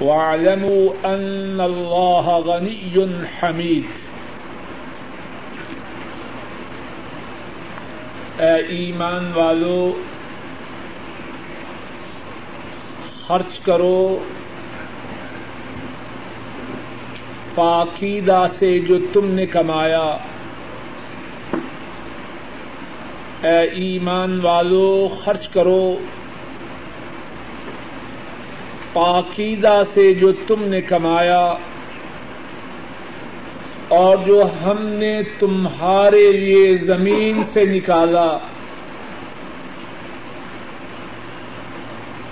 واعلموا ان الله غني حميد. اے ایمان والو، خرچ کرو۔ پاکیدہ سے جو تم نے کمایا۔ اے ایمان والو، خرچ کرو۔ پاکیزہ سے جو تم نے کمایا اور جو ہم نے تمہارے لیے زمین سے نکالا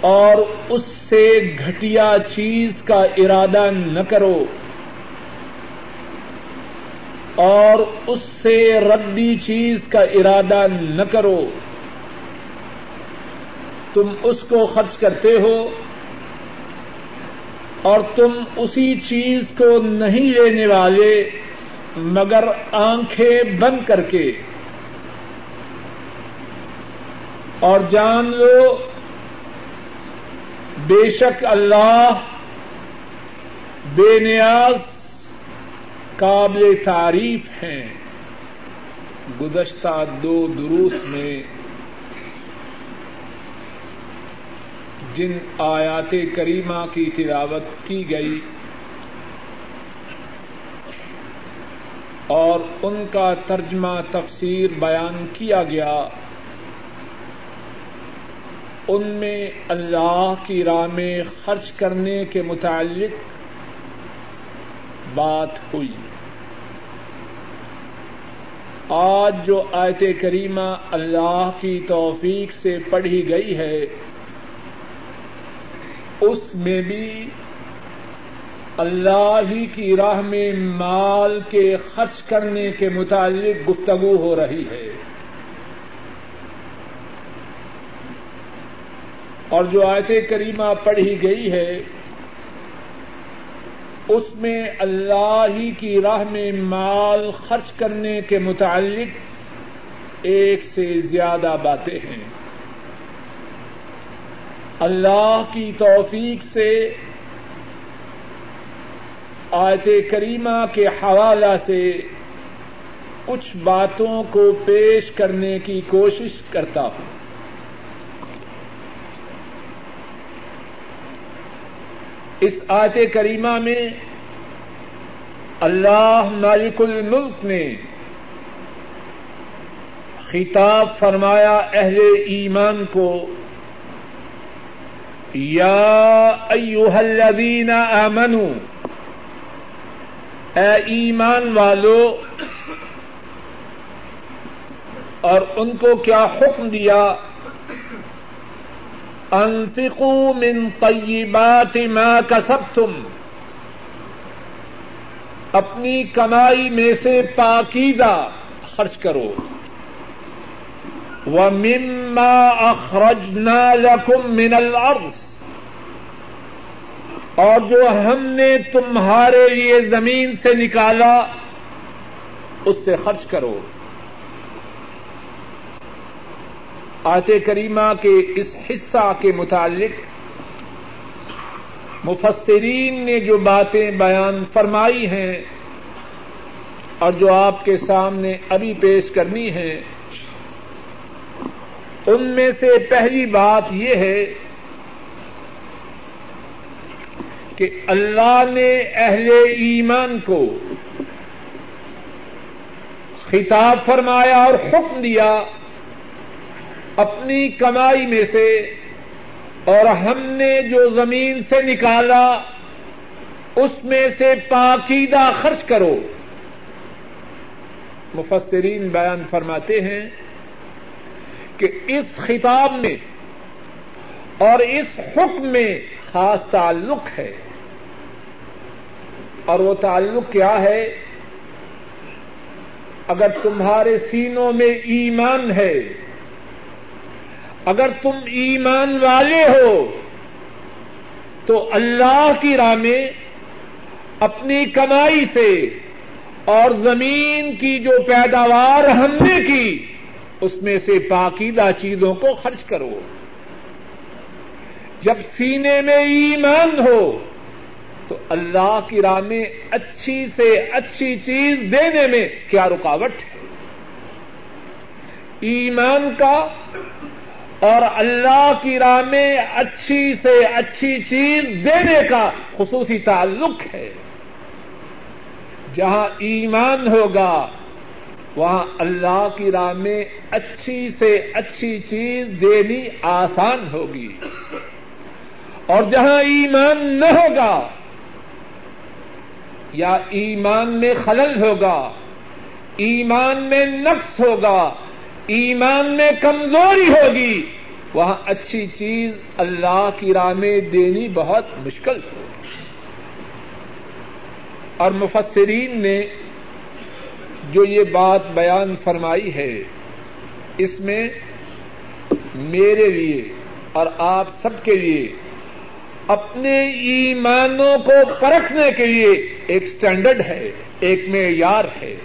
اور اس سے گھٹیا چیز کا ارادہ نہ کرو اور اس سے ردی چیز کا ارادہ نہ کرو تم اس کو خرچ کرتے ہو اور تم اسی چیز کو نہیں لینے والے، مگر آنکھیں بند کر کے۔ اور جان لو، بے شک اللہ بے نیاز، قابل تعریف ہیں۔ گزشتہ دو دروس میں جن آیات کریمہ کی تلاوت کی گئی اور ان کا ترجمہ تفسیر بیان کیا گیا، ان میں اللہ کی راہ میں خرچ کرنے کے متعلق بات ہوئی۔ آج جو آیت کریمہ اللہ کی توفیق سے پڑھی گئی ہے اس میں بھی اللہ ہی کی راہ میں مال کے خرچ کرنے کے متعلق گفتگو ہو رہی ہے۔ اور جو آیت کریمہ پڑھی گئی ہے، اس میں اللہ ہی کی راہ میں مال خرچ کرنے کے متعلق ایک سے زیادہ باتیں ہیں۔ اللہ کی توفیق سے آیت کریمہ کے حوالہ سے کچھ باتوں کو پیش کرنے کی کوشش کرتا ہوں۔ اس آیت کریمہ میں اللہ مالک الملک نے خطاب فرمایا اہل ایمان کو یا ایوہ الذین آمنوا، اے ایمان والو، اور ان کو کیا حکم دیا؟ انفقوا من طیبات ما کسبتم، اپنی کمائی میں سے پاکیزہ خرچ کرو۔ وَمِمَّا أَخْرَجْنَا لَكُم مِّنَ الْأَرْضِ اور جو ہم نے تمہارے لیے زمین سے نکالا، اس سے خرچ کرو۔ آت کریمہ کے اس حصہ کے متعلق مفسرین نے جو باتیں بیان فرمائی ہیں اور جو آپ کے سامنے ابھی پیش کرنی ہے ان میں سے پہلی بات یہ ہے کہ اللہ نے اہل ایمان کو خطاب فرمایا اور حکم دیا اپنی کمائی میں سے اور ہم نے جو زمین سے نکالا اس میں سے پاکیدہ خرچ کرو۔ مفسرین بیان فرماتے ہیں کہ اس خطاب میں اور اس حکم میں خاص تعلق ہے۔ اور وہ تعلق کیا ہے؟ اگر تمہارے سینوں میں ایمان ہے، اگر تم ایمان والے ہو، تو اللہ کی راہ میں اپنی کمائی سے اور زمین کی جو پیداوار ہم نے کی، اس میں سے پاکیدہ چیزوں کو خرچ کرو۔ جب سینے میں ایمان ہو تو اللہ کی راہ میں اچھی سے اچھی چیز دینے میں کیا رکاوٹ ہے؟ ایمان کا اور اللہ کی راہ میں اچھی سے اچھی چیز دینے کا خصوصی تعلق ہے۔ جہاں ایمان ہوگا، وہاں اللہ کی راہ میں اچھی سے اچھی چیز دینی آسان ہوگی۔ اور جہاں ایمان نہ ہوگا یا ایمان میں خلل ہوگا، ایمان میں نقص ہوگا، ایمان میں کمزوری ہوگی، وہاں اچھی چیز اللہ کی راہ میں دینی بہت مشکل۔ ہوگی اور مفسرین نے جو یہ بات بیان فرمائی ہے، اس میں میرے لیے اور آپ سب کے لیے اپنے ایمانوں کو پرکھنے کے لیے ایک اسٹینڈرڈ ہے، ایک معیار ہے۔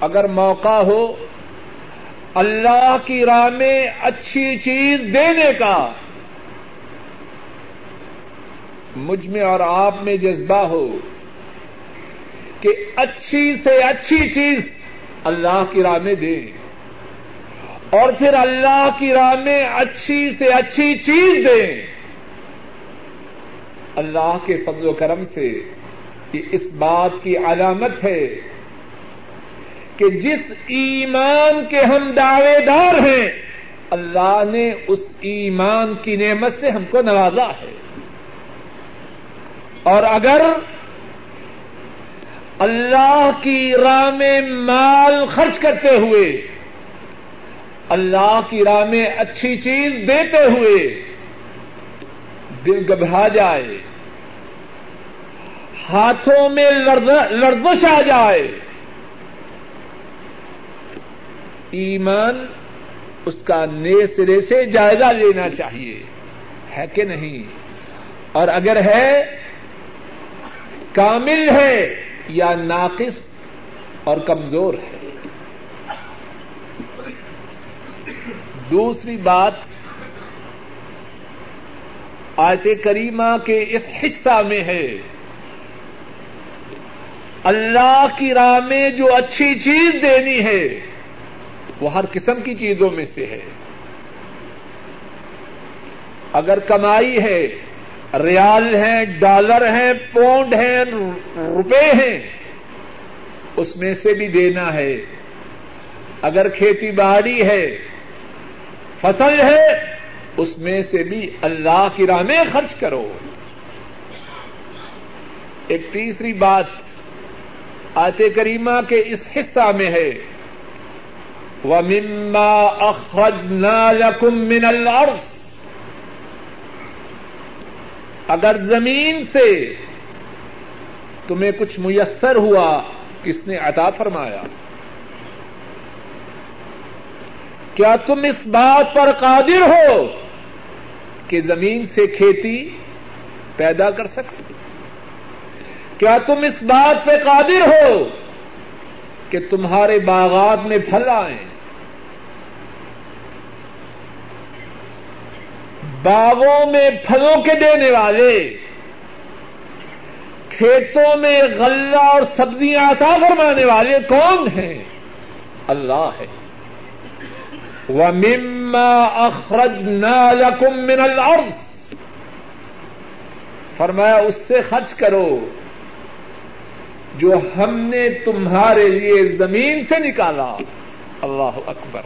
اگر موقع ہو اللہ کی راہ میں اچھی چیز دینے کا، مجھ میں اور آپ میں جذبہ ہو کہ اچھی سے اچھی چیز اللہ کی راہ میں دیں۔ اور پھر اللہ کی راہ میں اچھی سے اچھی چیز دیں۔ اللہ کے فضل و کرم سے یہ اس بات کی علامت ہے کہ جس ایمان کے ہم دعوے دار ہیں، اللہ نے اس ایمان کی نعمت سے ہم کو نوازا ہے۔ اور اگر اللہ کی راہ میں مال خرچ کرتے ہوئے اللہ کی راہ میں اچھی چیز دیتے ہوئے دل گھبرا جائے، ہاتھوں میں لرزش آ جائے۔ ایمان اس کا نئے سرے سے جائزہ لینا چاہیے، ہے کہ نہیں؟ اور اگر ہے، کامل ہے یا ناقص اور کمزور ہے۔ دوسری بات آیت کریمہ کے اس حصہ میں ہے۔ اللہ کی راہ میں جو اچھی چیز دینی ہے، وہ ہر قسم کی چیزوں میں سے ہے۔ اگر کمائی ہے، ریال ہیں ڈالر ہیں پونڈ ہیں روپے ہیں، اس میں سے بھی دینا ہے۔ اگر کھیتی باڑی ہے فصل ہے، اس میں سے بھی اللہ کی راہ میں خرچ کرو۔ ایک تیسری بات آتے کریمہ کے اس حصہ میں ہے۔ وہ مما اخرج نالکم من الارض اگر زمین سے تمہیں کچھ میسر ہوا کس نے عطا فرمایا۔ کیا تم اس بات پر قادر ہو کہ زمین سے کھیتی پیدا کر سکتے؟ کیا تم اس بات پہ قادر ہو کہ تمہارے باغات میں پھل آئیں؟ باغوں میں پھلوں کے دینے والے، کھیتوں میں غلہ اور سبزیاں عطا فرمانے والے کون ہیں؟ اللہ ہے۔ وَمِمَّا أَخْرَجْنَا لَكُم مِّنَ الْأَرْضِ فرمایا، اس سے خرچ کرو جو ہم نے تمہارے لیے زمین سے نکالا۔ اللہ اکبر۔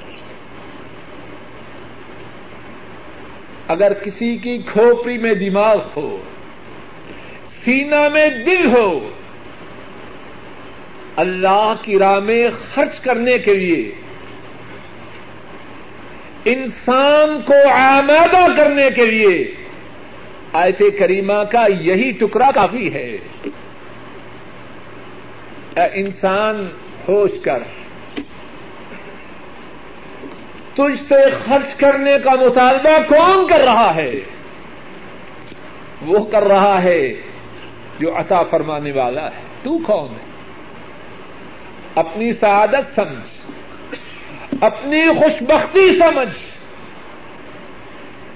اگر کسی کی کھوپڑی میں دماغ ہو سینا میں دل ہو، اللہ کی راہ میں خرچ کرنے کے لیے انسان کو آمادہ کرنے کے لیے آیت کریمہ کا یہی ٹکڑا کافی ہے۔ اے انسان، ہوش کر۔ تجھ سے خرچ کرنے کا مطالبہ کون کر رہا ہے؟ وہ کر رہا ہے جو عطا فرمانے والا ہے۔ تو کون ہے؟ اپنی سعادت سمجھ۔ اپنی خوشبختی سمجھ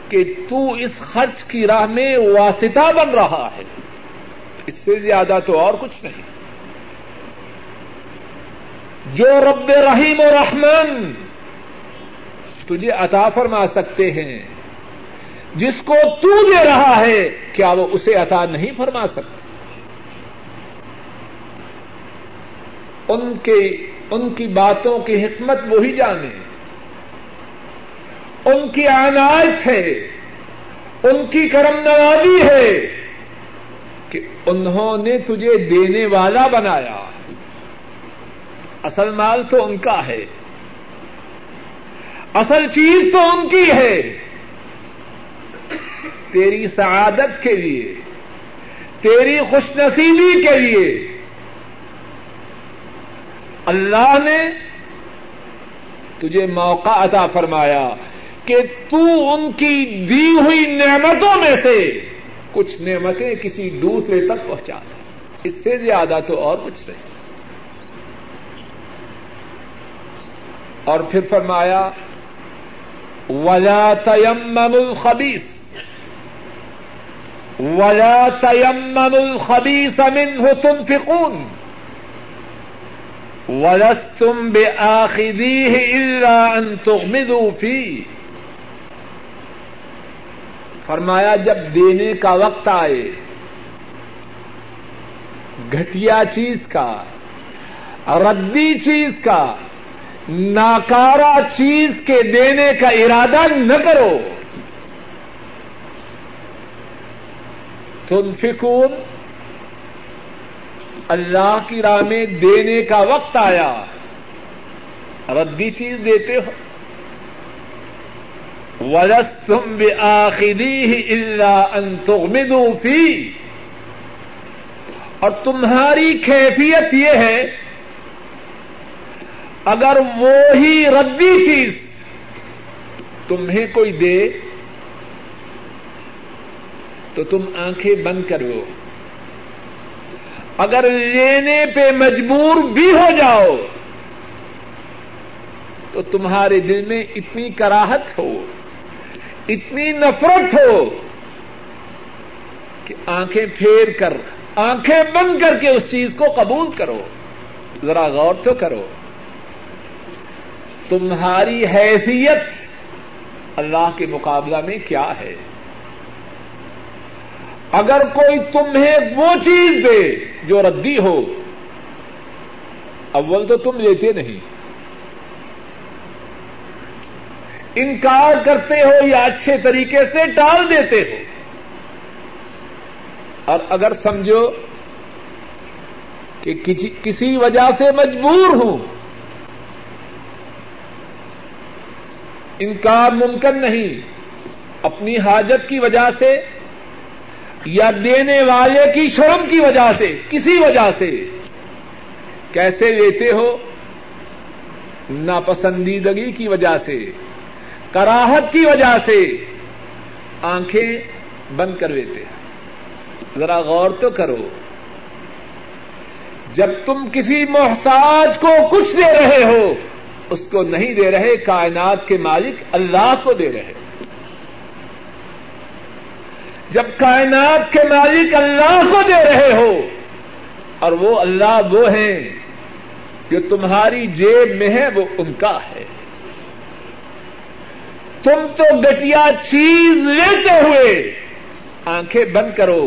کہ تو اس خرچ کی راہ میں واسطہ بن رہا ہے۔ اس سے زیادہ تو اور کچھ نہیں۔ جو رب رحیم و رحمان تجھے عطا فرما سکتے ہیں، جس کو تو دے رہا ہے، کیا وہ اسے عطا نہیں فرما سکتے ان کے ان کی باتوں کی حکمت وہی جانے۔ ان کی عنایت ہے۔ ان کی کرم نوازی ہے کہ انہوں نے تجھے دینے والا بنایا۔ اصل مال تو ان کا ہے۔ اصل چیز تو ان کی ہے۔ تیری سعادت کے لیے، تیری خوش نصیبی کے لیے۔ اللہ نے تجھے موقع عطا فرمایا کہ تو ان کی دی ہوئی نعمتوں میں سے کچھ نعمتیں کسی دوسرے تک پہنچا دیں اس سے زیادہ تو اور کچھ نہیں۔ اور پھر فرمایا، ولا تیم الخبیس ولا تیم الخبیس منه تنفقون۔ ولستم بآخذيه إلا أن تغمضوا فيه فرمایا، جب دینے کا وقت آئے گٹیا چیز کا، ردی چیز کا ناکارا چیز کے دینے کا ارادہ نہ کرو۔ تنفقون اللہ کی راہ میں دینے کا وقت آیا۔ ردی چیز دیتے ہو۔ ولستم بآخذیہ الا ان تغمدوا فی اور تمہاری کیفیت یہ ہے، اگر وہی ردی چیز تمہیں کوئی دے، تو تم آنکھیں بند کرو اگر لینے پہ مجبور بھی ہو جاؤ، تو تمہارے دل میں اتنی کراہت ہو، اتنی نفرت ہو کہ آنکھیں پھیر کر، آنکھیں بند کر کے اس چیز کو قبول کرو۔ ذرا غور تو کرو۔ تمہاری حیثیت اللہ کے مقابلہ میں کیا ہے؟ اگر کوئی تمہیں وہ چیز دے جو ردی ہو، اول تو تم لیتے نہیں۔ انکار کرتے ہو یا اچھے طریقے سے ٹال دیتے ہو۔ اور اگر سمجھو کہ کسی وجہ سے مجبور ہوں، انکار ممکن نہیں۔ اپنی حاجت کی وجہ سے یا دینے والے کی شرم کی وجہ سے، کسی وجہ سے۔ کیسے لیتے ہو؟ ناپسندیدگی کی وجہ سے، کراہت کی وجہ سے۔ آنکھیں بند کر لیتے ذرا غور تو کرو۔ جب تم کسی محتاج کو کچھ دے رہے ہو، اس کو نہیں دے رہے، کائنات کے مالک اللہ کو دے رہے۔ جب کائنات کے مالک اللہ کو دے رہے ہو، اور وہ اللہ وہ ہیں جو تمہاری جیب میں ہے، وہ ان کا ہے۔ تم تو گٹیا چیز لیتے ہوئے آنکھیں بند کرو،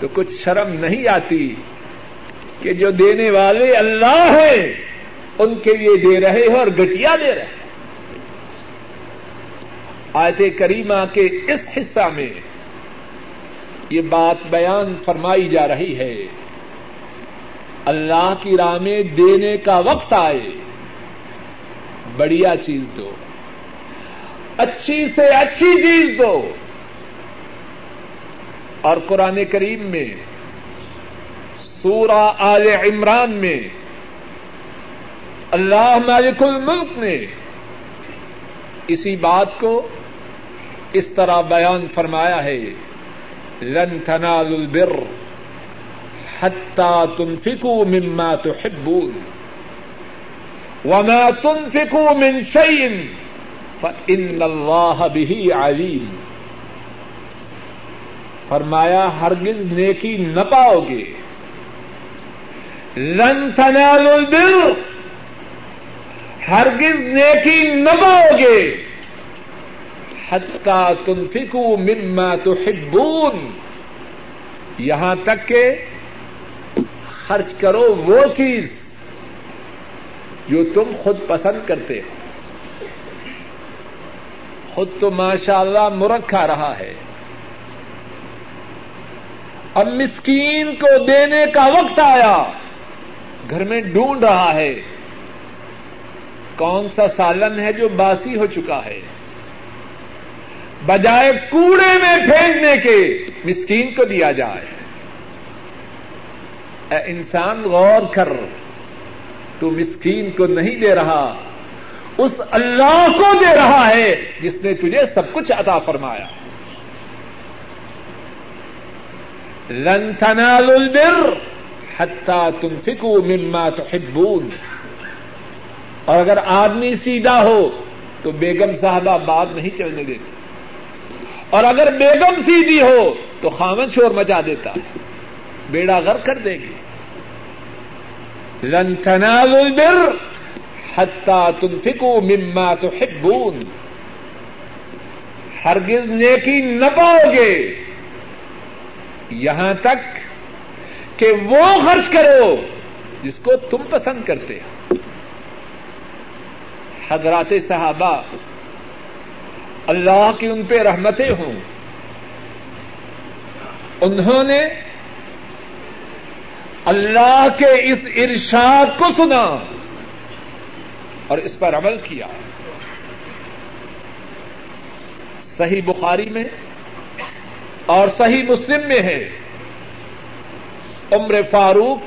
تو کچھ شرم نہیں آتی کہ جو دینے والے اللہ ہیں، ان کے لیے دے رہے ہو اور گٹیا دے رہے آیت کریمہ کے اس حصہ میں یہ بات بیان فرمائی جا رہی ہے۔ اللہ کی راہ میں دینے کا وقت آئے۔ بڑھیا چیز دو۔ اچھی سے اچھی چیز دو۔ اور قرآن کریم میں، سورہ آل عمران میں، اللہ مالک الملک نے اسی بات کو اس طرح بیان فرمایا ہے، لن تنالوا البر حتى تنفقوا مما تحبون، وما تنفقوا من شيء فإن الله به عليم. فرمایا، ہرگز نیکی نہ پاؤ گے۔ لن تنالوا البر، ہرگز نیکی نہ پاؤ گے۔ حتى تنفقوا مما تحبون۔ یہاں تک کہ خرچ کرو وہ چیز جو تم خود پسند کرتے ہو۔ خود تو ماشاء اللہ مرغ کھا رہا ہے۔ اب مسکین کو دینے کا وقت آیا۔ گھر میں ڈھونڈ رہا ہے۔ کون سا سالن ہے جو باسی ہو چکا ہے؟ بجائے کوڑے میں پھینکنے کے مسکین کو دیا جائے۔ اے انسان غور کر، تو مسکین کو نہیں دے رہا، اس اللہ کو دے رہا ہے جس نے تجھے سب کچھ عطا فرمایا۔ لن تنالوا البر حتى تنفقوا مما تحبون۔ اور اگر آدمی سیدھا ہو، تو بیگم صاحبہ بات نہیں چلنے دیتی اور اگر بیگم سیدھی ہو تو خامن شور مچا دیتا ہے بیڑا غر کر دے گی لن تنالوا البر حتى تنفقوا مما تحبون۔ ہرگز نیکی نہ پاؤ گے۔ یہاں تک کہ وہ خرچ کرو جس کو تم پسند کرتے ہو۔ حضرات صحابہ اللہ کی ان پہ رحمتیں ہوں۔ انہوں نے اللہ کے اس ارشاد کو سنا اور اس پر عمل کیا۔ صحیح بخاری میں اور صحیح مسلم میں ہے۔ عمر فاروق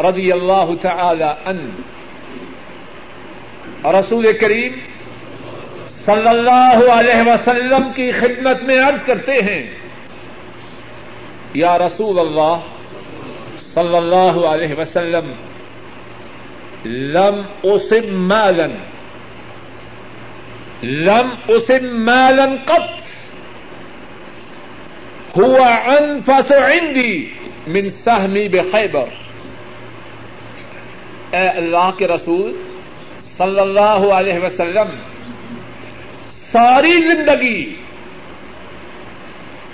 رضی اللہ تعالی ان رسول کریم صلی اللہ علیہ وسلم کی خدمت میں عرض کرتے ہیں، یا رسول اللہ صلی اللہ علیہ وسلم، لم اسم مالا، لم اسم مالا قط هو انفس عندي من سهمي بخيبر اے اللہ کے رسول صلی اللہ علیہ وسلم ساری زندگی۔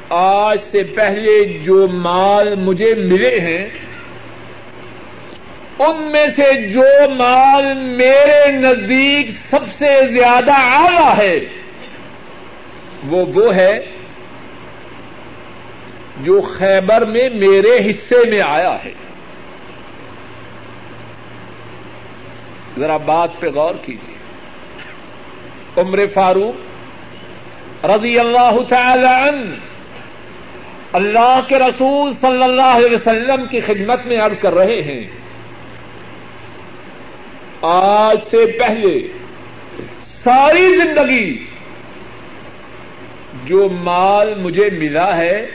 آج سے پہلے جو مال مجھے ملے ہیں، ان میں سے جو مال میرے نزدیک سب سے زیادہ اعلی ہے، وہ وہ ہے جو خیبر میں میرے حصے میں آیا ہے۔ ذرا بات پہ غور کیجیے عمر فاروق رضی اللہ تعالی عنہ، اللہ کے رسول صلی اللہ علیہ وسلم کی خدمت میں عرض کر رہے ہیں۔ آج سے پہلے ساری زندگی جو مال مجھے ملا ہے،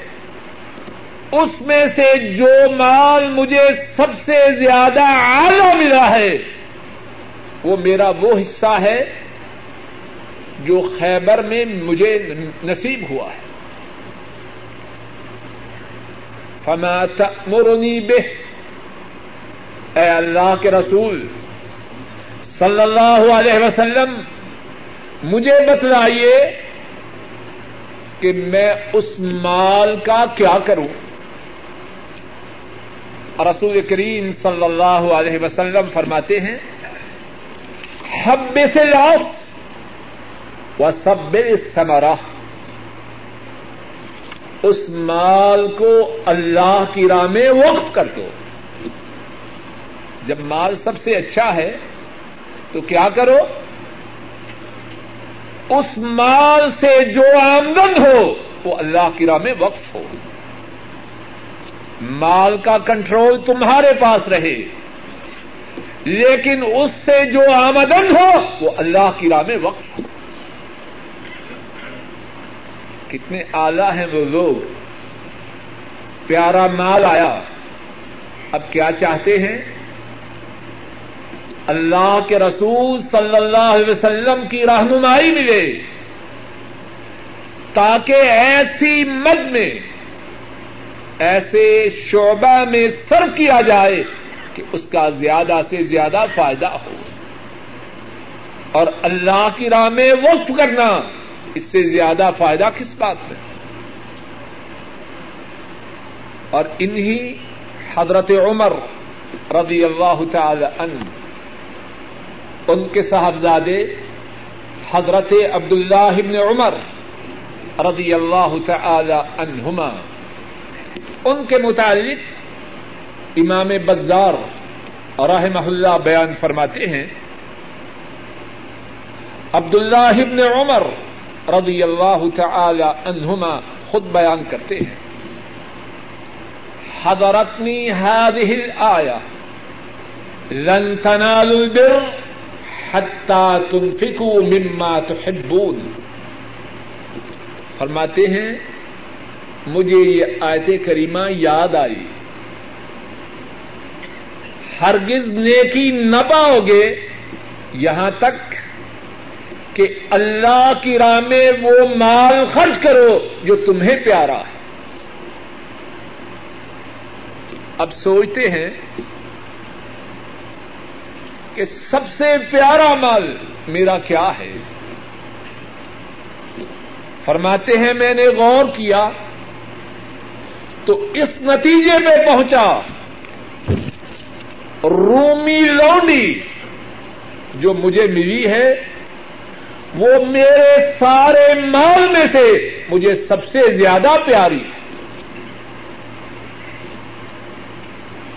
اس میں سے جو مال مجھے سب سے زیادہ اعلی ملا ہے، وہ میرا وہ حصہ ہے جو خیبر میں مجھے نصیب ہوا ہے۔ فما تأمرنی بہ اے اللہ کے رسول، صلی اللہ علیہ وسلم، مجھے بتلائیے کہ میں اس مال کا کیا کروں۔ رسول کریم صلی اللہ علیہ وسلم فرماتے ہیں، حب سے لاس و سب سمرا اس مال کو اللہ کی راہ میں وقف کر دو۔ جب مال سب سے اچھا ہے، تو کیا کرو؟ اس مال سے جو آمدن ہو، وہ اللہ کی راہ میں وقف ہو۔ مال کا کنٹرول تمہارے پاس رہے، لیکن اس سے جو آمدن ہو، وہ اللہ کی راہ میں وقف ہو۔ کتنے آلہ ہیں وہ لوگ۔ پیارا مال آیا۔ اب کیا چاہتے ہیں؟ اللہ کے رسول صلی اللہ علیہ وسلم کی رہنمائی ملے۔ تاکہ ایسی مد میں، ایسے شعبہ میں صرف کیا جائے کہ اس کا زیادہ سے زیادہ فائدہ ہو۔ اور اللہ کی راہ میں وقف کرنا۔ اس سے زیادہ فائدہ کس بات میں؟ اور انہی حضرت عمر رضی اللہ تعالی عنہ، ان کے صاحبزادے حضرت عبد اللہ عمر رضی اللہ تعالی عنہما۔ ان کے متعلق امام بزار رحمہ اللہ بیان فرماتے ہیں عبد اللہ عمر رضی اللہ تعالی عنہما خود بیان کرتے ہیں۔ حضرتنی هذه الآية لن تنالوا البر حتى تنفقوا مما تحبون فرماتے ہیں، مجھے یہ آیت کریمہ یاد آئی۔ ہرگز نیکی نہ پاؤ گے، یہاں تک کہ اللہ کی راہ میں وہ مال خرچ کرو جو تمہیں پیارا ہے۔ اب سوچتے ہیں کہ سب سے پیارا مال میرا کیا ہے؟ فرماتے ہیں میں نے غور کیا تو اس نتیجے میں پہنچا۔ رومی لونڈی جو مجھے ملی ہے وہ میرے سارے مال میں سے مجھے سب سے زیادہ پیاری ہے۔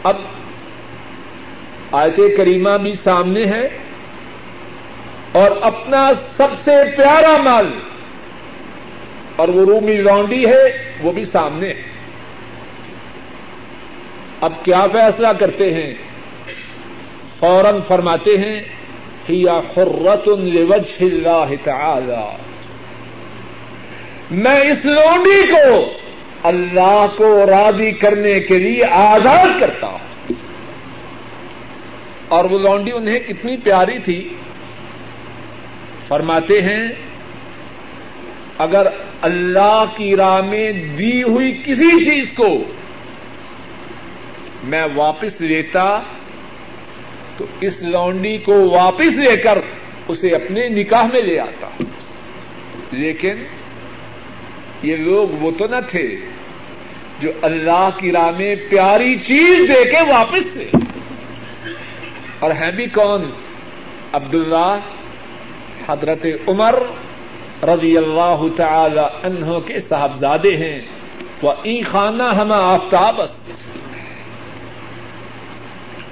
اب آیت کریمہ بھی سامنے ہے اور اپنا سب سے پیارا مال اور وہ رومی لانڈی ہے، وہ بھی سامنے ہے۔ اب کیا فیصلہ کرتے ہیں؟ فوراً فرماتے ہیں یا خرت لوجہ اللہ تعالی میں اس لونڈی کو اللہ کو راضی کرنے کے لیے آزاد کرتا ہوں. اور وہ لونڈی انہیں کتنی پیاری تھی. فرماتے ہیں، اگر اللہ کی راہ میں دی ہوئی کسی چیز کو میں واپس لیتا تو اس لونڈی کو واپس لے کر اسے اپنے نکاح میں لے آتا۔ لیکن یہ لوگ وہ تو نہ تھے جو اللہ کی راہ میں پیاری چیز دے کے واپس سے۔ اور ہیں بھی کون؟ عبد اللہ حضرت عمر رضی اللہ تعالی عنہ کے صاحبزادے ہیں۔ وہ ای خانہ ہم آفتاب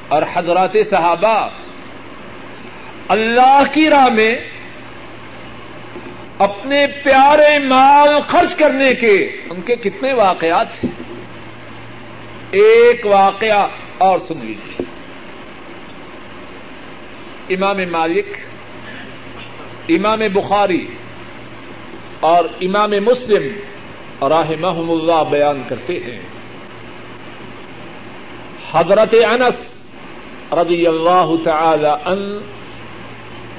اور حضرات صحابہ اللہ کی راہ میں اپنے پیارے مال خرچ کرنے کے ان کے کتنے واقعات تھے ایک واقعہ اور سن لیجیے امام مالک، امام بخاری اور امام مسلم راہ محم اللہ بیان کرتے ہیں۔ حضرت انس رضی اللہ تعالی ان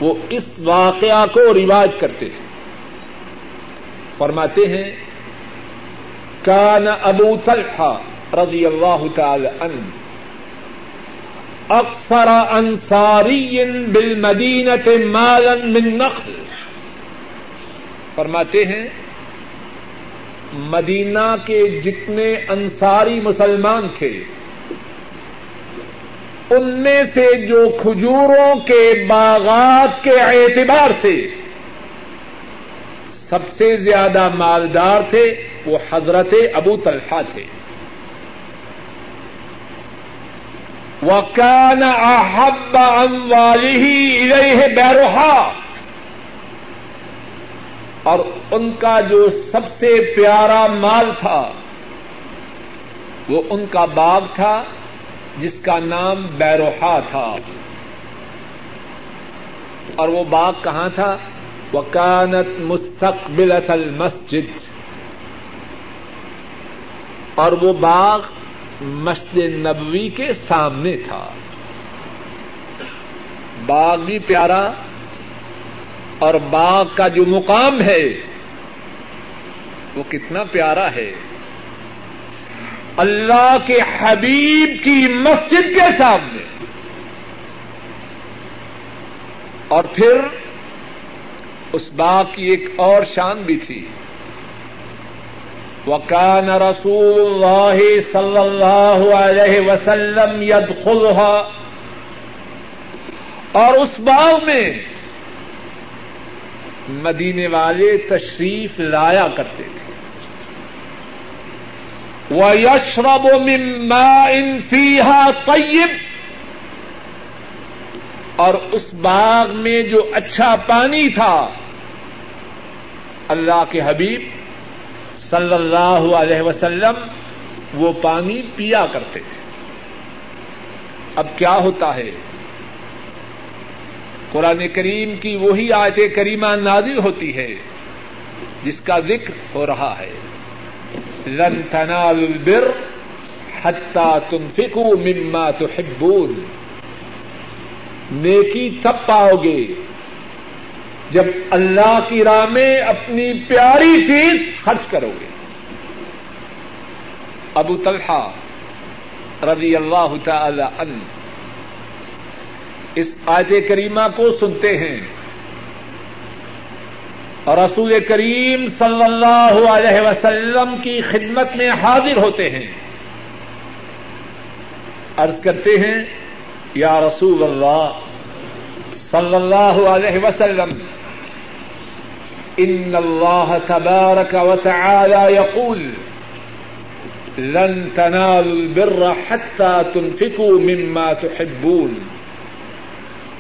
وہ اس واقعہ کو روایت کرتے ہیں۔ فرماتے ہیں، کان ابو طلحہ رضی اللہ تعالی ان اکثر انصاری بالمدینہ مالا من نخل۔ فرماتے ہیں، مدینہ کے جتنے انصاری مسلمان تھے ان میں سے جو کھجوروں کے باغات کے اعتبار سے سب سے زیادہ مالدار تھے وہ حضرت ابو طلحہ تھے۔ وکان احب ام والی ہے بیروہا اور ان کا جو سب سے پیارا مال تھا وہ ان کا باغ تھا جس کا نام بیروہا تھا۔ اور وہ باغ کہاں تھا؟ وہ کانت مستقبل مسجد اور وہ باغ مسجد نبوی کے سامنے تھا۔ باغ بھی پیارا اور باغ کا جو مقام ہے، وہ کتنا پیارا ہے۔ اللہ کے حبیب کی مسجد کے سامنے۔ اور پھر اس باغ کی ایک اور شان بھی تھی۔ وکان رسول اللہ صلی اللہ علیہ وسلم ید اور اس باغ میں مدینے والے تشریف لایا کرتے تھے۔ وہ یشرب و مما انفیحا طیب اور اس باغ میں جو اچھا پانی تھا، اللہ کے حبیب صلی اللہ علیہ وسلم وہ پانی پیا کرتے تھے۔ اب کیا ہوتا ہے؟ قرآن کریم کی وہی آیت کریمہ نازل ہوتی ہے، جس کا ذکر ہو رہا ہے۔ لن تنالوا البر حتى تنفقوا مما تحبون۔ نیکی تب پاؤ گے جب اللہ کی راہ میں اپنی پیاری چیز خرچ کرو گے۔ ابو طلحہ رضی اللہ تعالی عنہ اس آیت کریمہ کو سنتے ہیں۔ اور رسول کریم صلی اللہ علیہ وسلم کی خدمت میں حاضر ہوتے ہیں۔ عرض کرتے ہیں، یا رسول اللہ صلی اللہ علیہ وسلم، ان اللہ تبارک و تعالی یقول، لن تنالوا البر حتى تنفقوا مما تحبون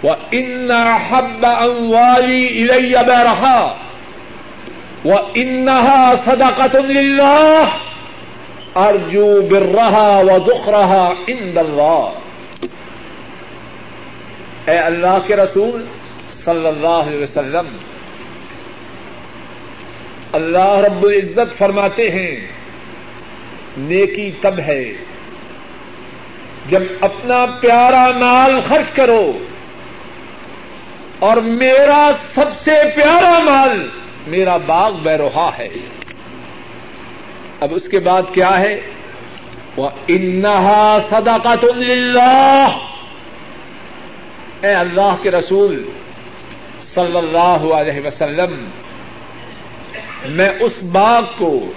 وإن أحب أموالي إلي برها وإنها صدقة لله أرجو برها وذخرها عند الله اے اللہ کے رسول صلی اللہ علیہ وسلم، اللہ رب العزت فرماتے ہیں، نیکی تب ہے جب اپنا پیارا مال خرچ کرو اور میرا سب سے پیارا مال میرا باغ بیروہا ہے۔ اب اس کے بعد کیا ہے؟ وہ انہا صدقۃ اللہ اے اللہ کے رسول صلی اللہ علیہ وسلم، میں اس باغ کو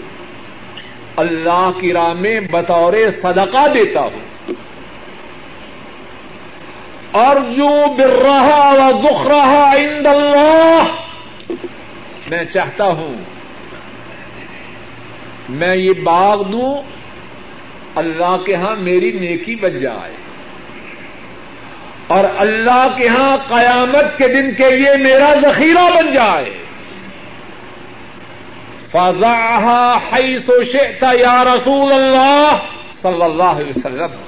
اللہ کی راہ میں بطور صدقہ دیتا ہوں۔ اور جو بر رہا و دکھ رہا اللہ میں چاہتا ہوں۔ میں یہ باغ دوں، اللہ کے ہاں میری نیکی بن جائے۔ اور اللہ کے ہاں قیامت کے دن کے لیے میرا ذخیرہ بن جائے۔ فضا ہائی سو یا رسول اللہ صلی اللہ علیہ وسلم۔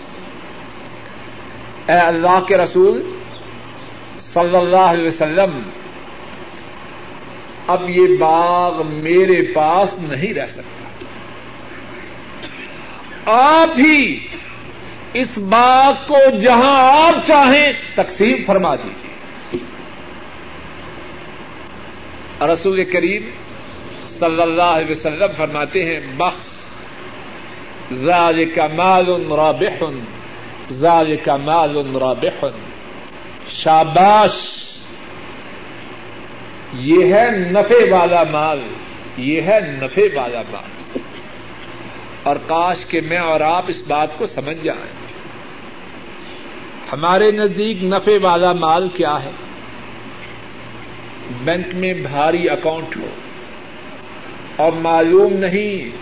اے اللہ کے رسول صلی اللہ علیہ وسلم اب یہ باغ میرے پاس نہیں رہ سکتا۔ آپ ہی اس باغ کو جہاں آپ چاہیں تقسیم فرما دیجیے رسول کریم صلی اللہ علیہ وسلم فرماتے ہیں، بخ، ذالک مال رابح، ذالک مال رابح۔ شاباش۔ یہ ہے نفے والا مال، یہ ہے نفے والا مال۔ اور کاش کہ میں اور آپ اس بات کو سمجھ جائیں۔ ہمارے نزدیک نفے والا مال کیا ہے؟ بینک میں بھاری اکاؤنٹ ہو اور معلوم نہیں،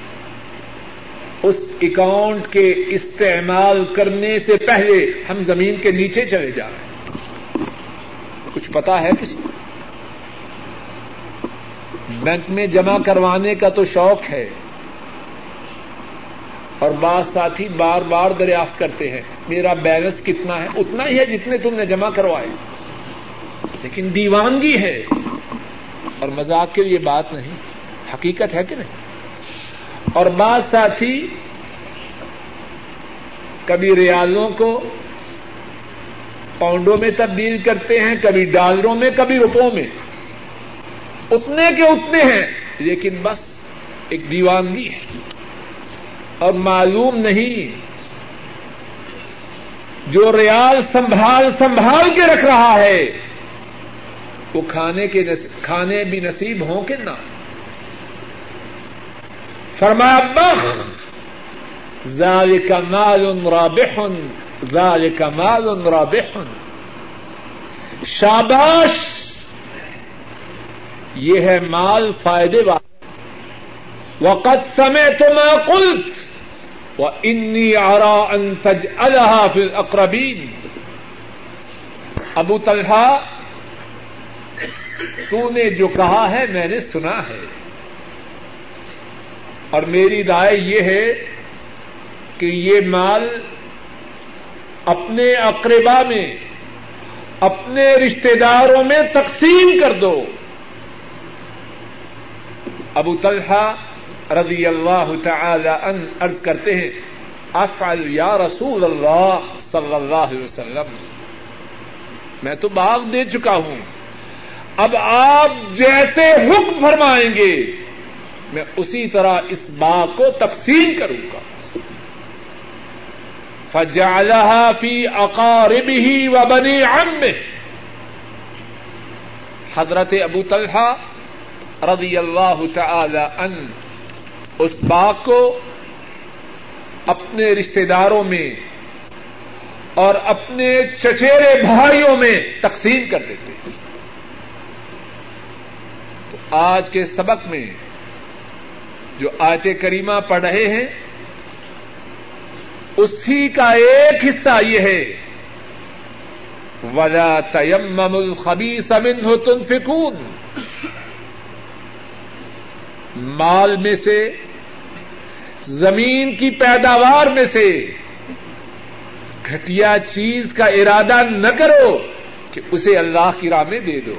اس اکاؤنٹ کے استعمال کرنے سے پہلے ہم زمین کے نیچے چلے جا رہے ہیں۔ کچھ پتا ہے کسی بینک میں جمع کروانے کا تو شوق ہے اور بعض ساتھی بار بار دریافت کرتے ہیں میرا بیلنس کتنا ہے؟ اتنا ہی ہے جتنے تم نے جمع کروائے۔ لیکن دیوانگی ہے۔ اور مذاق کے لیے بات نہیں۔ حقیقت ہے کہ نہیں؟ اور بعض ساتھی کبھی ریالوں کو پاؤنڈوں میں تبدیل کرتے ہیں، کبھی ڈالروں میں، کبھی روپوں میں۔ اتنے کے اتنے ہیں۔ لیکن بس ایک دیوانگی ہے۔ اور معلوم نہیں جو ریال سنبھال سنبھال کے رکھ رہا ہے، وہ کھانے کے کھانے بھی نصیب ہوں کہ نہ۔ فرمایا، بخ! ذالک مال رابح ذالک مال رابح۔ شاباش! یہ ہے مال فائدے والا۔ وقت سمے تو میں قلت و انی آرا ان تج الحا اقربین ابو طلحہ تو نے جو کہا ہے میں نے سنا ہے۔ اور میری رائے یہ ہے کہ یہ مال اپنے اقربا میں، اپنے رشتے داروں میں تقسیم کر دو۔ ابو طلحہ رضی اللہ تعالی ان عرض کرتے ہیں، افعل یا رسول اللہ صلی اللہ علیہ وسلم۔ میں تو باغ دے چکا ہوں۔ اب آپ جیسے حکم فرمائیں گے، میں اسی طرح اس باغ کو تقسیم کروں گا۔ فجعلها فی اقاربه و بنی عمه حضرت ابو طلحہ رضی اللہ تعالی ان اس باغ کو اپنے رشتے داروں میں اور اپنے چچیرے بھائیوں میں تقسیم کر دیتے تو آج کے سبق میں جو آیت کریمہ پڑھ رہے ہیں، اسی کا ایک حصہ یہ ہے، ولا تیم الخبی سمن ہو مال میں سے، زمین کی پیداوار میں سے گھٹیا چیز کا ارادہ نہ کرو کہ اسے اللہ کی راہ میں دے دو۔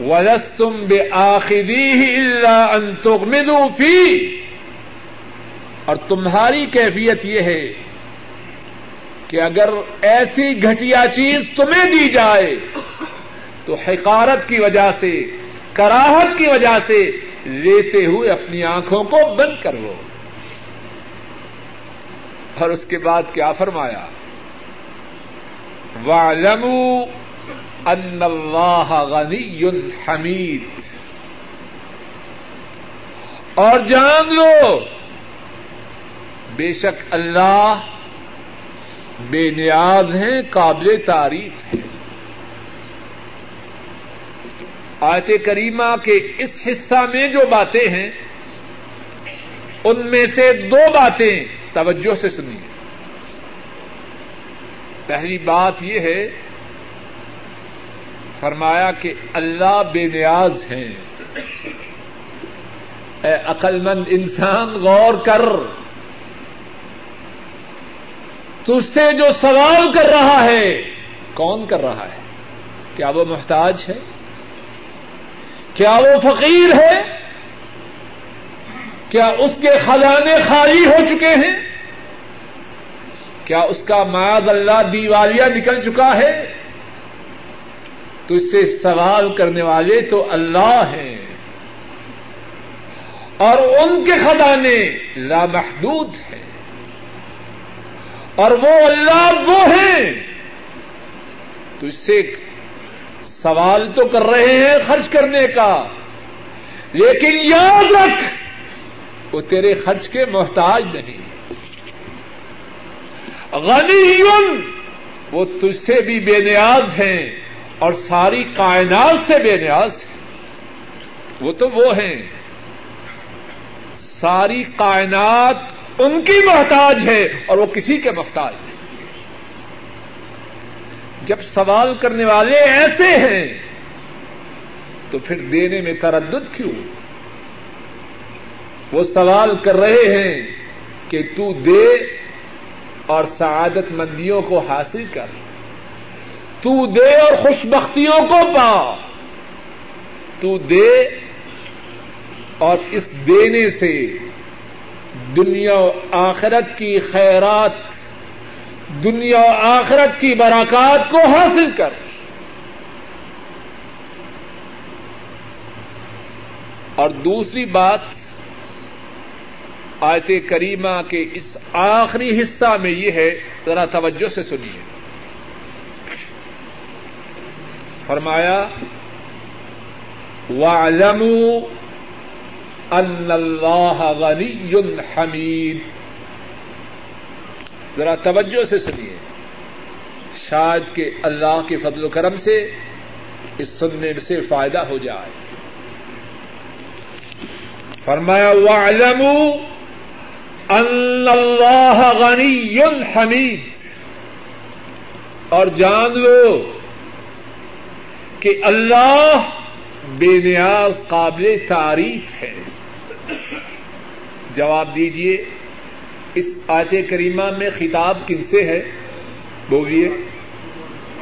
وزس تم بے آخری اللہ انتمدو فی اور تمہاری کیفیت یہ ہے کہ اگر ایسی گھٹیا چیز تمہیں دی جائے تو حقارت کی وجہ سے کراہت کی وجہ سے لیتے ہوئے اپنی آنکھوں کو بند کرو اور اس کے بعد کیا فرمایا؟ وَعْلَمُوا أَنَّ اللَّهَ غَنِيٌّ حَمِيدٌ۔ اور جان لو، بے شک اللہ بے نیاز ہیں، قابل تعریف ہیں۔ آیت کریمہ کے اس حصہ میں جو باتیں ہیں، ان میں سے دو باتیں توجہ سے سنی پہلی بات یہ ہے، فرمایا کہ اللہ بے نیاز ہیں۔ اے عقل مند انسان، غور کر۔ تج سے جو سوال کر رہا ہے، کون کر رہا ہے؟ کیا وہ محتاج ہے؟ کیا وہ فقیر ہے کیا اس کے خزانے خالی ہو چکے ہیں؟ کیا اس کا معاذ اللہ دیوالیہ نکل چکا ہے؟ تو اس سے سوال کرنے والے تو اللہ ہیں۔ اور ان کے خزانے لامحدود ہیں۔ اور وہ اللہ وہ ہیں۔ تو اس سے سوال تو کر رہے ہیں خرچ کرنے کا لیکن یاد رکھ، وہ تیرے خرچ کے محتاج نہیں۔ غنی وہ تجھ سے بھی بے نیاز ہیں اور ساری کائنات سے بے نیاز ہیں۔ وہ تو وہ ہیں۔ ساری کائنات ان کی محتاج ہے اور وہ کسی کے محتاج نہیں۔ جب سوال کرنے والے ایسے ہیں، تو پھر دینے میں تردد کیوں؟ وہ سوال کر رہے ہیں کہ تو دے اور سعادت مندیوں کو حاصل کر۔ تو دے اور خوش بختیوں کو پا۔ تو دے اور اس دینے سے دنیا و آخرت کی خیرات دنیا و آخرت کی براکات کو حاصل کر۔ اور دوسری بات، آیت کریمہ کے اس آخری حصہ میں یہ ہے، ذرا توجہ سے سنیے۔ فرمایا، وَاعْلَمُوا أَنَّ اللَّهَ غَنِيٌّ حَمِيدٌ۔ ذرا توجہ سے سنیے۔ شاید کہ اللہ کے فضل و کرم سے اس سننے سے فائدہ ہو جائے۔ فرمایا، وَاعْلَمُوا أَنَّ اللَّهَ غَنِيٌّ اور جان لو کہ اللہ بے نیاز قابل تعریف ہے۔ جواب دیجیے اس آیت کریمہ میں خطاب کن سے ہے؟ بولیے،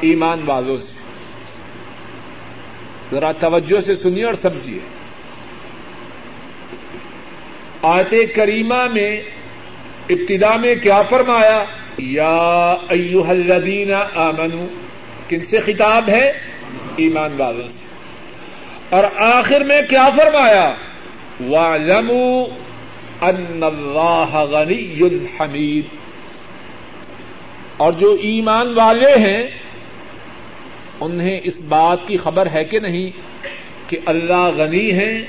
ایمان والوں سے۔ ذرا توجہ سے سنیے اور سمجھیے۔ آیت کریمہ میں ابتدا میں کیا فرمایا؟ یا ایوہ الذین آمنو، کن سے خطاب ہے؟ ایمان والوں سے۔ اور آخر میں کیا فرمایا؟ وَاعْلَمُوا أَنَّ اللَّهَ غَنِيٌّ حَمِيدٌ۔ اور جو ایمان والے ہیں، انہیں اس بات کی خبر ہے کہ نہیں کہ اللہ غنی ہیں،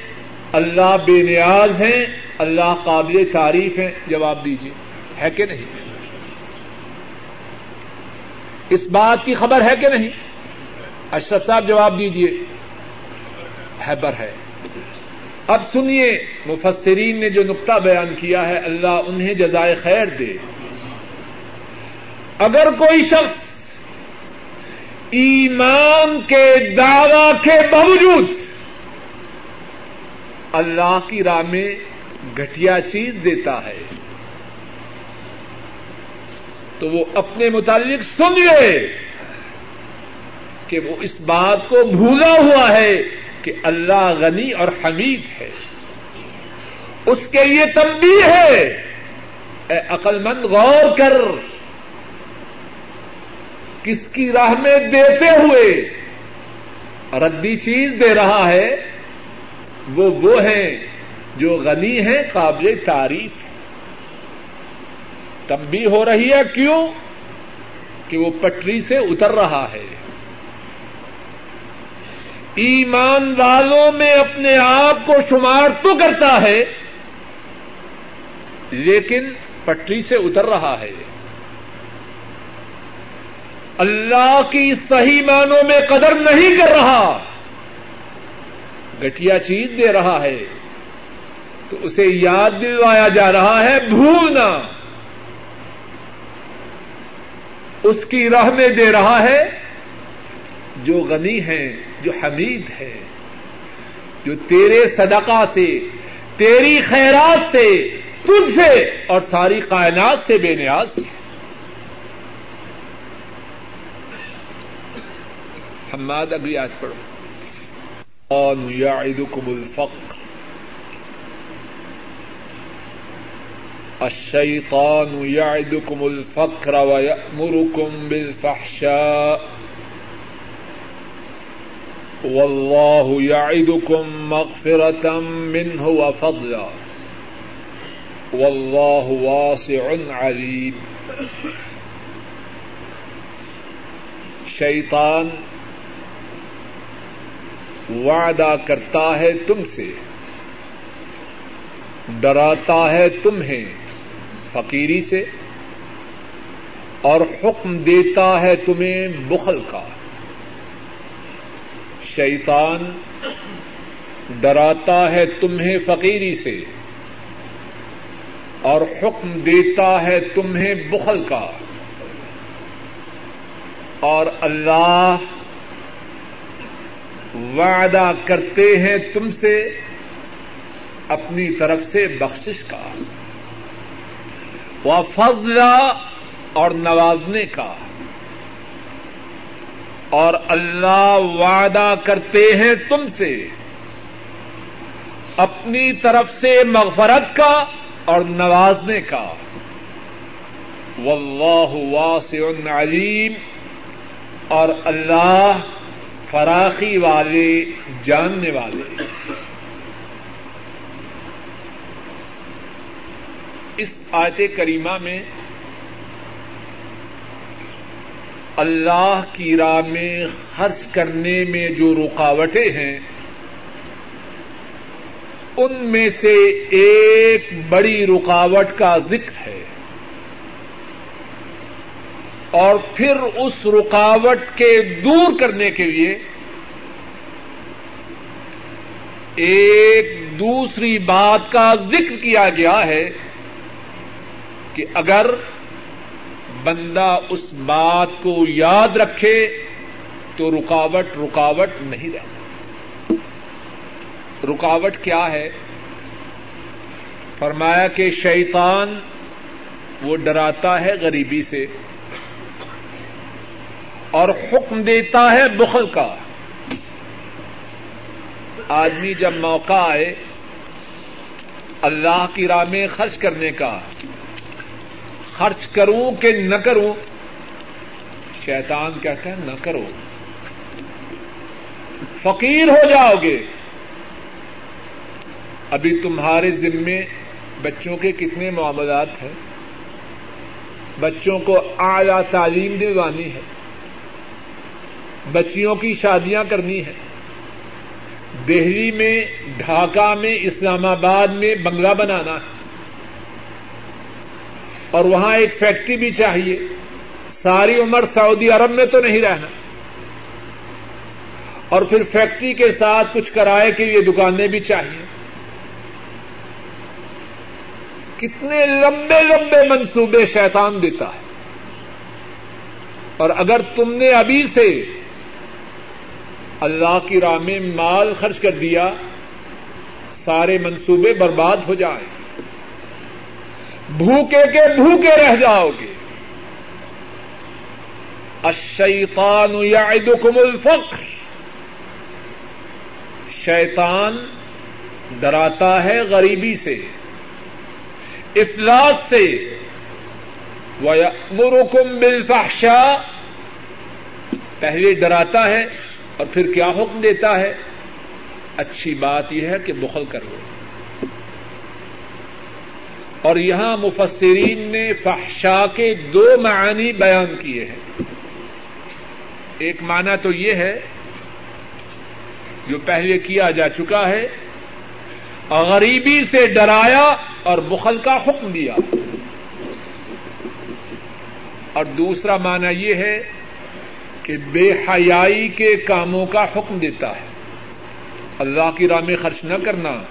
اللہ بے نیاز ہیں، اللہ قابل تعریف ہیں۔ جواب دیجیے ہے کہ نہیں؟ اس بات کی خبر ہے کہ نہیں؟ اشرف صاحب جواب دیجیے حیبر ہے۔ اب سنیے، مفسرین نے جو نقطہ بیان کیا ہے، اللہ انہیں جزائے خیر دے۔ اگر کوئی شخص ایمان کے دعوی کے باوجود اللہ کی راہ میں گٹیا چیز دیتا ہے، تو وہ اپنے متعلق سن لے کہ وہ اس بات کو بھولا ہوا ہے۔ کہ اللہ غنی اور حمید ہے۔ اس کے لیے تمبی ہے۔ اے عقل مند غور کر۔ کس کی راہ میں دیتے ہوئے ردی چیز دے رہا ہے، وہ وہ ہیں جو غنی ہے قابل تعریف۔ تمبی ہو رہی ہے کیوں؟ کہ وہ پٹری سے اتر رہا ہے۔ ایمان والوں میں اپنے آپ کو شمار تو کرتا ہے، لیکن پٹری سے اتر رہا ہے۔ اللہ کی صحیح معنوں میں قدر نہیں کر رہا گٹیا چیز دے رہا ہے۔ تو اسے یاد دلوایا جا رہا ہے، بھولنا۔ اس کی راہ میں دے رہا ہے جو غنی ہے جو حمید ہے، جو تیرے صدقہ سے، تیری خیرات سے تجھ سے اور ساری کائنات سے بے نیاز ہے۔ حماد، اگلی آج پڑھو۔ یعدکم الفقر الشیطان یعدکم الفقر ویأمرکم بالفحشاء۔ واللہ یعدکم مغفرة منه وفضلا. واللہ واسع علیم شیطان وعدہ کرتا ہے تم سے، ڈراتا ہے تمہیں فقیری سے، اور حکم دیتا ہے تمہیں بخل کا۔ شیطان ڈراتا ہے تمہیں فقیری سے اور حکم دیتا ہے تمہیں بخل کا اور اللہ وعدہ کرتے ہیں تم سے اپنی طرف سے بخشش کا وہ اور نوازنے کا اور اللہ وعدہ کرتے ہیں تم سے اپنی طرف سے مغفرت کا اور نوازنے کا۔ واللہ واسع علیم۔ اور اللہ فراخی والے، جاننے والے۔ اس آیت کریمہ میں اللہ کی راہ میں خرچ کرنے میں جو رکاوٹیں ہیں، ان میں سے ایک بڑی رکاوٹ کا ذکر ہے۔ اور پھر اس رکاوٹ کے دور کرنے کے لیے ایک دوسری بات کا ذکر کیا گیا ہے کہ اگر بندہ اس بات کو یاد رکھے تو رکاوٹ رکاوٹ نہیں رہتا۔ رکاوٹ کیا ہے؟ فرمایا کہ شیطان وہ ڈراتا ہے غریبی سے اور حکم دیتا ہے بخل کا۔ آدمی جب موقع آئے اللہ کی راہ میں خرچ کرنے کا خرچ کروں کہ نہ کروں؟ شیطان کہتا ہے نہ کرو۔ فقیر ہو جاؤ گے۔ ابھی تمہارے ذمے بچوں کے کتنے معاملات ہیں؟ بچوں کو اعلی تعلیم دلوانی ہے۔ بچیوں کی شادیاں کرنی ہے دہلی میں، ڈھاکہ میں، اسلام آباد میں بنگلہ بنانا ہے۔ اور وہاں ایک فیکٹری بھی چاہیے۔ ساری عمر سعودی عرب میں تو نہیں رہنا۔ اور پھر فیکٹری کے ساتھ کچھ کرائے کے لیے دکانیں بھی چاہیے۔ کتنے لمبے لمبے منصوبے شیطان دیتا ہے۔ اور اگر تم نے ابھی سے اللہ کی راہ میں مال خرچ کر دیا، سارے منصوبے برباد ہو جائیں۔ بھوکے کے بھوکے رہ جاؤ گے۔ الشیطان یعدکم الفقر۔ شیطان ڈراتا ہے غریبی سے۔ افلاس سے۔ وَيَأْمُرُكُمْ بِالْفَحْشَاءِ۔ پہلے ڈراتا ہے اور پھر کیا حکم دیتا ہے؟ اچھی بات یہ ہے کہ بخل کر لو اور یہاں مفسرین نے فحشا کے دو معانی بیان کیے ہیں۔ ایک معنی تو یہ ہے، جو پہلے کیا جا چکا ہے، غریبی سے ڈرایا اور بخل کا حکم دیا۔ اور دوسرا معنی یہ ہے کہ بے حیائی کے کاموں کا حکم دیتا ہے۔ اللہ کی راہ میں خرچ نہ کرنا۔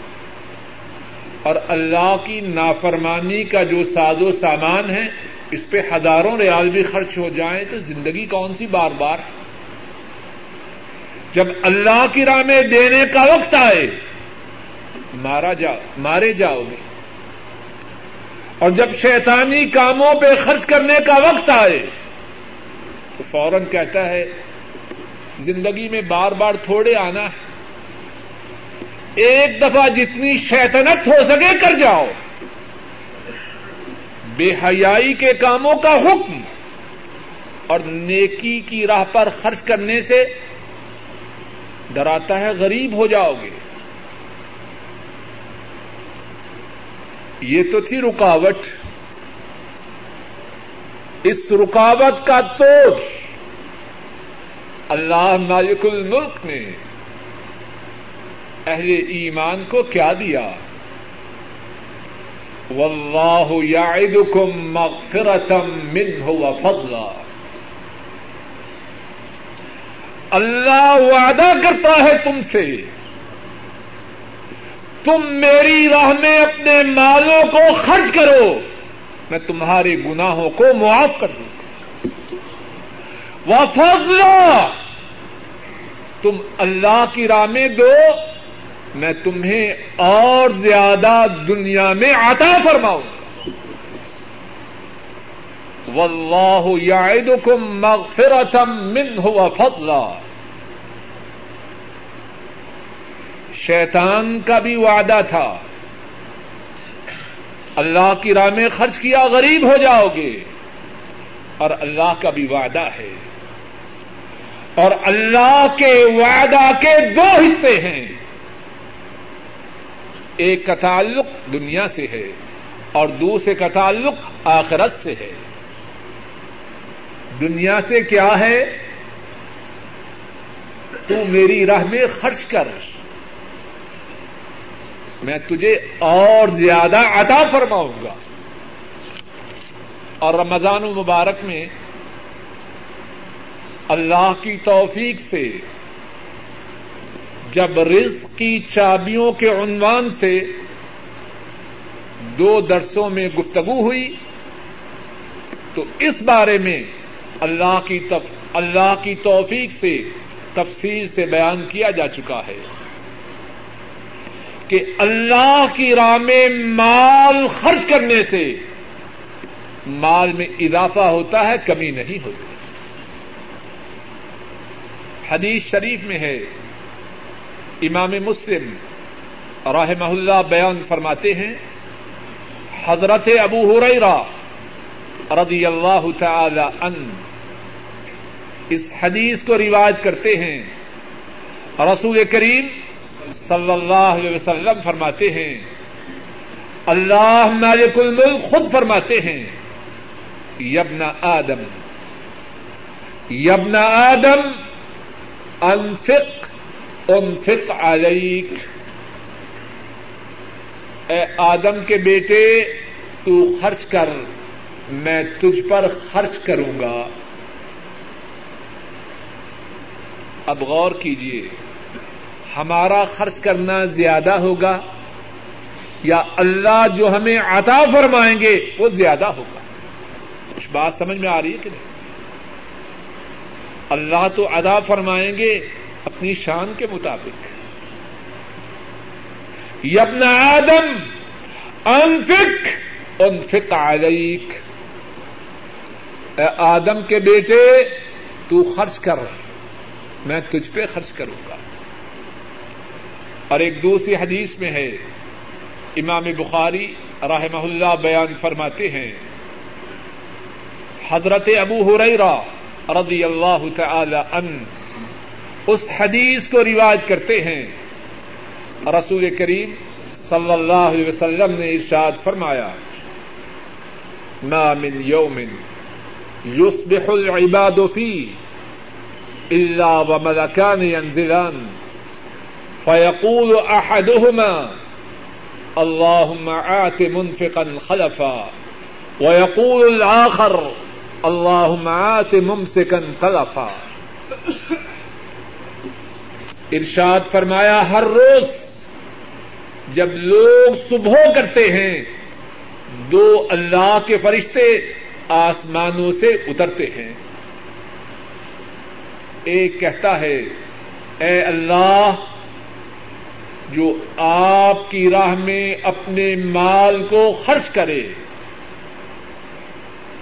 اور اللہ کی نافرمانی کا جو ساز و سامان ہے، اس پہ ہزاروں ریال بھی خرچ ہو جائیں تو زندگی کون سی بار بار؟ جب اللہ کی راہ میں دینے کا وقت آئے، مارا جا مارے جاؤ گے۔ اور جب شیطانی کاموں پہ خرچ کرنے کا وقت آئے، تو فوراً کہتا ہے، زندگی میں بار بار تھوڑے آنا۔ ہے ایک دفعہ جتنی شیطنت ہو سکے کر جاؤ۔ بے حیائی کے کاموں کا حکم۔ اور نیکی کی راہ پر خرچ کرنے سے ڈراتا ہے، غریب ہو جاؤ گے۔ یہ تو تھی رکاوٹ۔ اس رکاوٹ کا توڑ اللہ مالک الملک نے اہل ایمان کو کیا دیا؟ واللہ یعدکم مغفرتا منہ وفضلا اللہ وعدہ کرتا ہے تم سے۔ تم میری راہ میں اپنے مالوں کو خرچ کرو۔ میں تمہارے گناہوں کو معاف کر دوں۔ وفضلا تم اللہ کی راہ میں دو۔ میں تمہیں اور زیادہ دنیا میں عطا فرماؤں۔ واللہ یعدکم مغفرتا منہ وفضلا شیطان کا بھی وعدہ تھا۔ اللہ کی راہ میں خرچ کیا غریب ہو جاؤ گے۔ اور اللہ کا بھی وعدہ ہے۔ اور اللہ کے وعدہ کے دو حصے ہیں۔ ایک کا تعلق دنیا سے ہے اور دوسرے کا تعلق آخرت سے ہے۔ دنیا سے کیا ہے؟ تو میری راہ میں خرچ کر۔ میں تجھے اور زیادہ عطا فرماؤں گا۔ اور رمضان المبارک میں اللہ کی توفیق سے جب رزق کی چابیوں کے عنوان سے دو درسوں میں گفتگو ہوئی، تو اس بارے میں اللہ کی تف... اللہ کی توفیق سے تفصیل سے بیان کیا جا چکا ہے کہ اللہ کی راہ میں مال خرچ کرنے سے مال میں اضافہ ہوتا ہے، کمی نہیں ہوتی۔ حدیث شریف میں ہے امام مسلم رحمہ اللہ بیان فرماتے ہیں، حضرت ابو ہریرا رضی اللہ تعالی ان اس حدیث کو روایت کرتے ہیں۔ رسول کریم صلی اللہ علیہ وسلم فرماتے ہیں، اللہ مالک الملک خود فرماتے ہیں یبنا آدم یبنا آدم، انفق انفق علیک۔ اے آدم کے بیٹے، تو خرچ کر، میں تجھ پر خرچ کروں گا۔ اب غور کیجیے ہمارا خرچ کرنا زیادہ ہوگا یا اللہ جو ہمیں عطا فرمائیں گے، وہ زیادہ ہوگا؟ کچھ بات سمجھ میں آ رہی ہے کہ نہیں؟ اللہ تو ادا فرمائیں گے اپنی شان کے مطابق۔ یبن آدم انفک انفق علیک۔ اے آدم کے بیٹے، تو خرچ کر، میں تجھ پہ خرچ کروں گا۔ اور ایک دوسری حدیث میں ہے، امام بخاری رحمہ اللہ بیان فرماتے ہیں، حضرت ابو ہریرا رضی اللہ تعالی ان اس حدیث کو رواج کرتے ہیں۔ رسول کریم صلی اللہ علیہ وسلم نے ارشاد فرمایا، ما من یوم يصبح العباد فيه الا وملكان ينزلان فيقول احدهما، اللهم آت منفقا خلفا ويقول الاخر اللهم آت ممسكا تلفا ارشاد فرمایا، ہر روز جب لوگ صبح کرتے ہیں، دو اللہ کے فرشتے آسمانوں سے اترتے ہیں۔ ایک کہتا ہے، اے اللہ، جو آپ کی راہ میں اپنے مال کو خرچ کرے،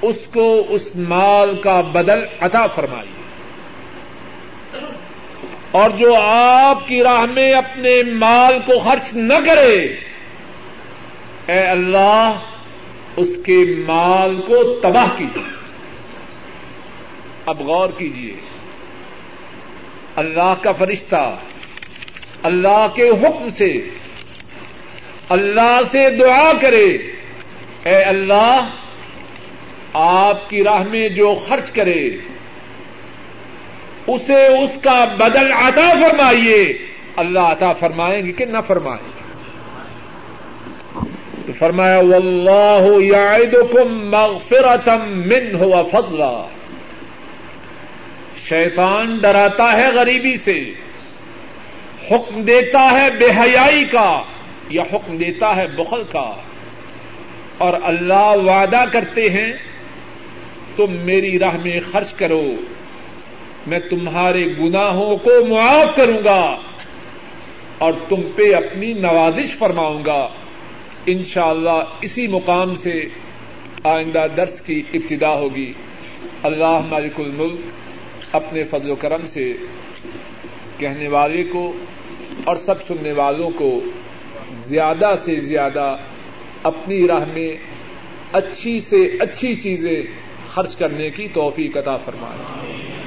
اس کو اس مال کا بدل عطا فرمائیے۔ اور جو آپ کی راہ میں اپنے مال کو خرچ نہ کرے، اے اللہ، اس کے مال کو تباہ کیجیے۔ اب غور کیجیے۔ اللہ کا فرشتہ، اللہ کے حکم سے، اللہ سے دعا کرے۔ اے اللہ، آپ کی راہ میں جو خرچ کرے اسے اس کا بدل عطا فرمائیے۔ اللہ عطا فرمائیں گے کہ نہ فرمائیں گے تو فرمایا، واللہ یعدکم مغفرتا منہ وفضلا شیطان ڈراتا ہے غریبی سے۔ حکم دیتا ہے بے حیائی کا یا حکم دیتا ہے بخل کا۔ اور اللہ وعدہ کرتے ہیں، تم میری راہ میں خرچ کرو۔ میں تمہارے گناہوں کو معاف کروں گا اور تم پہ اپنی نوازش فرماؤں گا۔ انشاءاللہ اللہ اسی مقام سے آئندہ درس کی ابتدا ہوگی۔ اللہ مالک الملک اپنے فضل و کرم سے کہنے والے کو اور سب سننے والوں کو زیادہ سے زیادہ اپنی راہ میں اچھی سے اچھی چیزیں خرچ کرنے کی توفیق عطا فرمائے۔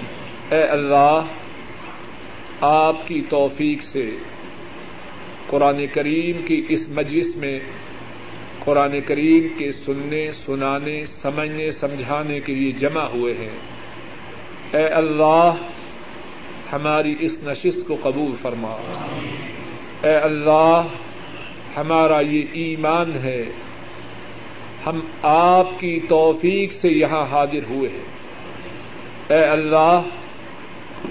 اے اللہ، آپ کی توفیق سے قرآن کریم کی اس مجلس میں قرآن کریم کے سننے، سنانے، سمجھنے، سمجھانے کے لیے جمع ہوئے ہیں۔ اے اللہ، ہماری اس نشست کو قبول فرما۔ اے اللہ، ہمارا یہ ایمان ہے۔ ہم آپ کی توفیق سے یہاں حاضر ہوئے ہیں۔ اے اللہ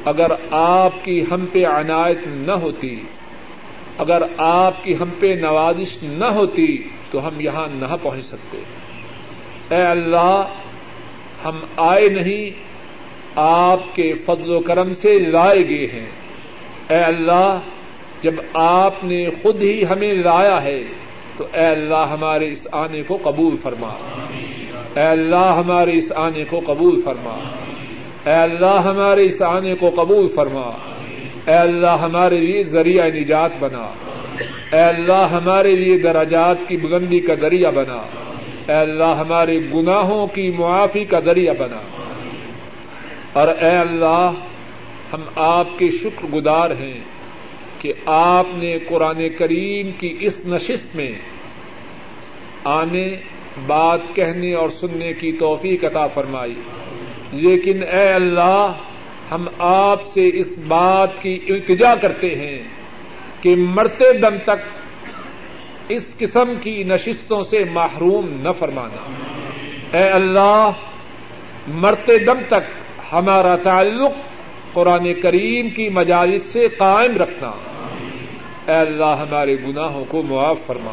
اگر آپ کی ہم پہ عنایت نہ ہوتی، اگر آپ کی ہم پہ نوازش نہ ہوتی، تو ہم یہاں نہ پہنچ سکتے۔ اے اللہ، ہم آئے نہیں، آپ کے فضل و کرم سے لائے گئے ہیں۔ اے اللہ، جب آپ نے خود ہی ہمیں لایا ہے، تو اے اللہ، ہمارے اس آنے کو قبول فرما۔ اے اللہ، ہمارے اس آنے کو قبول فرما۔ اے اللہ ہمارے اس آنے کو قبول فرما۔ اے اللہ ہمارے لیے ذریعہ نجات بنا۔ اے اللہ ہمارے لیے دراجات کی بلندی کا ذریعہ بنا۔ اے اللہ ہمارے گناہوں کی معافی کا ذریعہ بنا۔ اور اے اللہ ہم آپ کے شکر گزار ہیں کہ آپ نے قرآن کریم کی اس نشست میں آنے، بات کہنے اور سننے کی توفیق عطا فرمائی۔ لیکن اے اللہ، ہم آپ سے اس بات کی التجا کرتے ہیں کہ مرتے دم تک اس قسم کی نشستوں سے محروم نہ فرمانا۔ اے اللہ، مرتے دم تک ہمارا تعلق قرآن کریم کی مجالس سے قائم رکھنا۔ اے اللہ، ہمارے گناہوں کو معاف فرما۔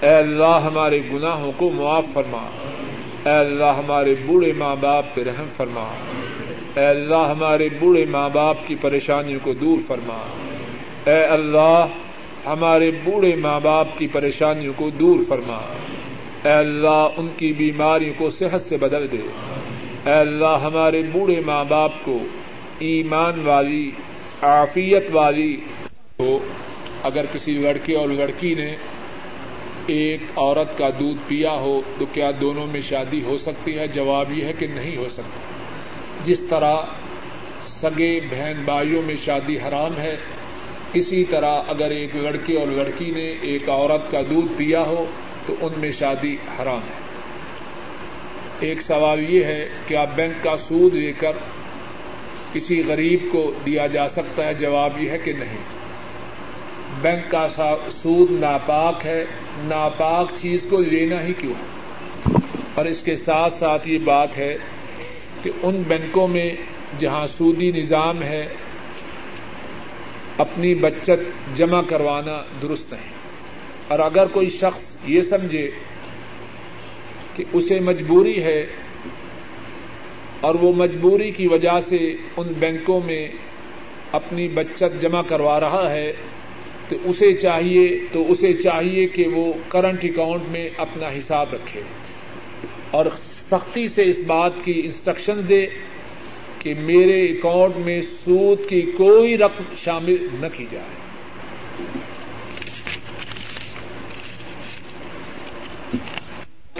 اے اللہ، ہمارے گناہوں کو معاف فرما۔ اے اللہ ہمارے بوڑھے ماں باپ پہ رحم فرما۔ اے اللہ ہمارے بوڑھے ماں باپ کی پریشانیوں کو دور فرما۔ اے اللہ ہمارے بوڑھے ماں باپ کی پریشانیوں کو دور فرما۔ اے اللہ ان کی بیماریوں کو صحت سے بدل دے۔ اے اللہ ہمارے بوڑھے ماں باپ کو ایمان والی، عافیت والی۔ ہو اگر کسی لڑکے اور لڑکی نے ایک عورت کا دودھ پیا ہو تو کیا دونوں میں شادی ہو سکتی ہے؟ جواب یہ ہے کہ نہیں ہو سکتی۔ جس طرح سگے بہن بھائیوں میں شادی حرام ہے، اسی طرح اگر ایک لڑکے اور لڑکی نے ایک عورت کا دودھ پیا ہو تو ان میں شادی حرام ہے۔ ایک سوال یہ ہے کہ آپ بینک کا سود لے کر کسی غریب کو دیا جا سکتا ہے؟ جواب یہ ہے کہ نہیں۔ بینک کا سود ناپاک ہے ناپاک چیز کو لینا ہی کیوں ہے؟ اور اس کے ساتھ ساتھ یہ بات ہے کہ ان بینکوں میں جہاں سودی نظام ہے، اپنی بچت جمع کروانا درست نہیں۔ اور اگر کوئی شخص یہ سمجھے کہ اسے مجبوری ہے اور وہ مجبوری کی وجہ سے ان بینکوں میں اپنی بچت جمع کروا رہا ہے تو اسے چاہیے، تو اسے چاہیے کہ وہ کرنٹ اکاؤنٹ میں اپنا حساب رکھے۔ اور سختی سے اس بات کی انسٹرکشن دے کہ میرے اکاؤنٹ میں سود کی کوئی رقم شامل نہ کی جائے۔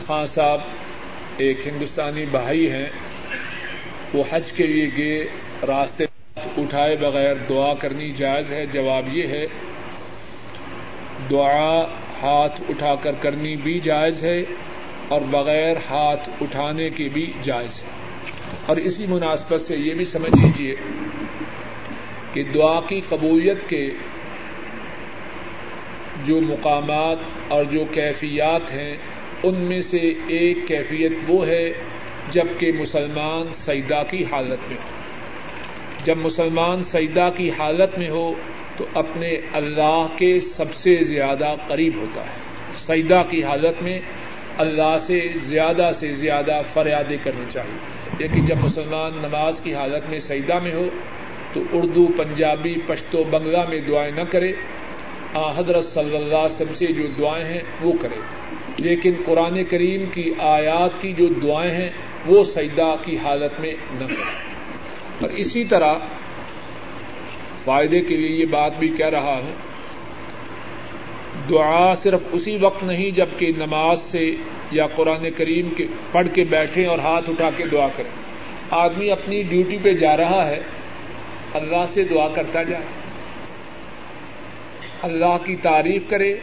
خان صاحب ایک ہندوستانی بھائی ہیں، وہ حج کے لیے گئے، راستے اٹھائے بغیر دعا کرنی جائز ہے، جواب یہ ہے دعا ہاتھ اٹھا کر کرنی بھی جائز ہے اور بغیر ہاتھ اٹھانے کی بھی جائز ہے۔ اور اسی مناسبت سے یہ بھی سمجھ لیجیے کہ دعا کی قبولیت کے جو مقامات اور جو کیفیات ہیں، ان میں سے ایک کیفیت وہ ہے جبکہ مسلمان سیدا کی حالت میں ہو۔ جب مسلمان سیدا کی حالت میں ہو تو اپنے اللہ کے سب سے زیادہ قریب ہوتا ہے۔ سیدا کی حالت میں اللہ سے زیادہ سے زیادہ فریادیں کرنی چاہیے۔ لیکن جب مسلمان نماز کی حالت میں سیدا میں ہو تو اردو، پنجابی، پشتو، بنگلہ میں دعائیں نہ کرے۔ آ، حضرت صلی اللہ علیہ وسلم سے جو دعائیں ہیں وہ کرے۔ لیکن قرآن کریم کی آیات کی جو دعائیں ہیں وہ سجدہ کی حالت میں نہ کرے۔ اور اسی طرح فائدے کے لیے یہ بات بھی کہہ رہا ہوں دعا صرف اسی وقت نہیں جبکہ نماز سے یا قرآن کریم کے پڑھ کے بیٹھے اور ہاتھ اٹھا کے دعا کریں۔ آدمی اپنی ڈیوٹی پہ جا رہا ہے، اللہ سے دعا کرتا جائے۔ اللہ کی تعریف کرے،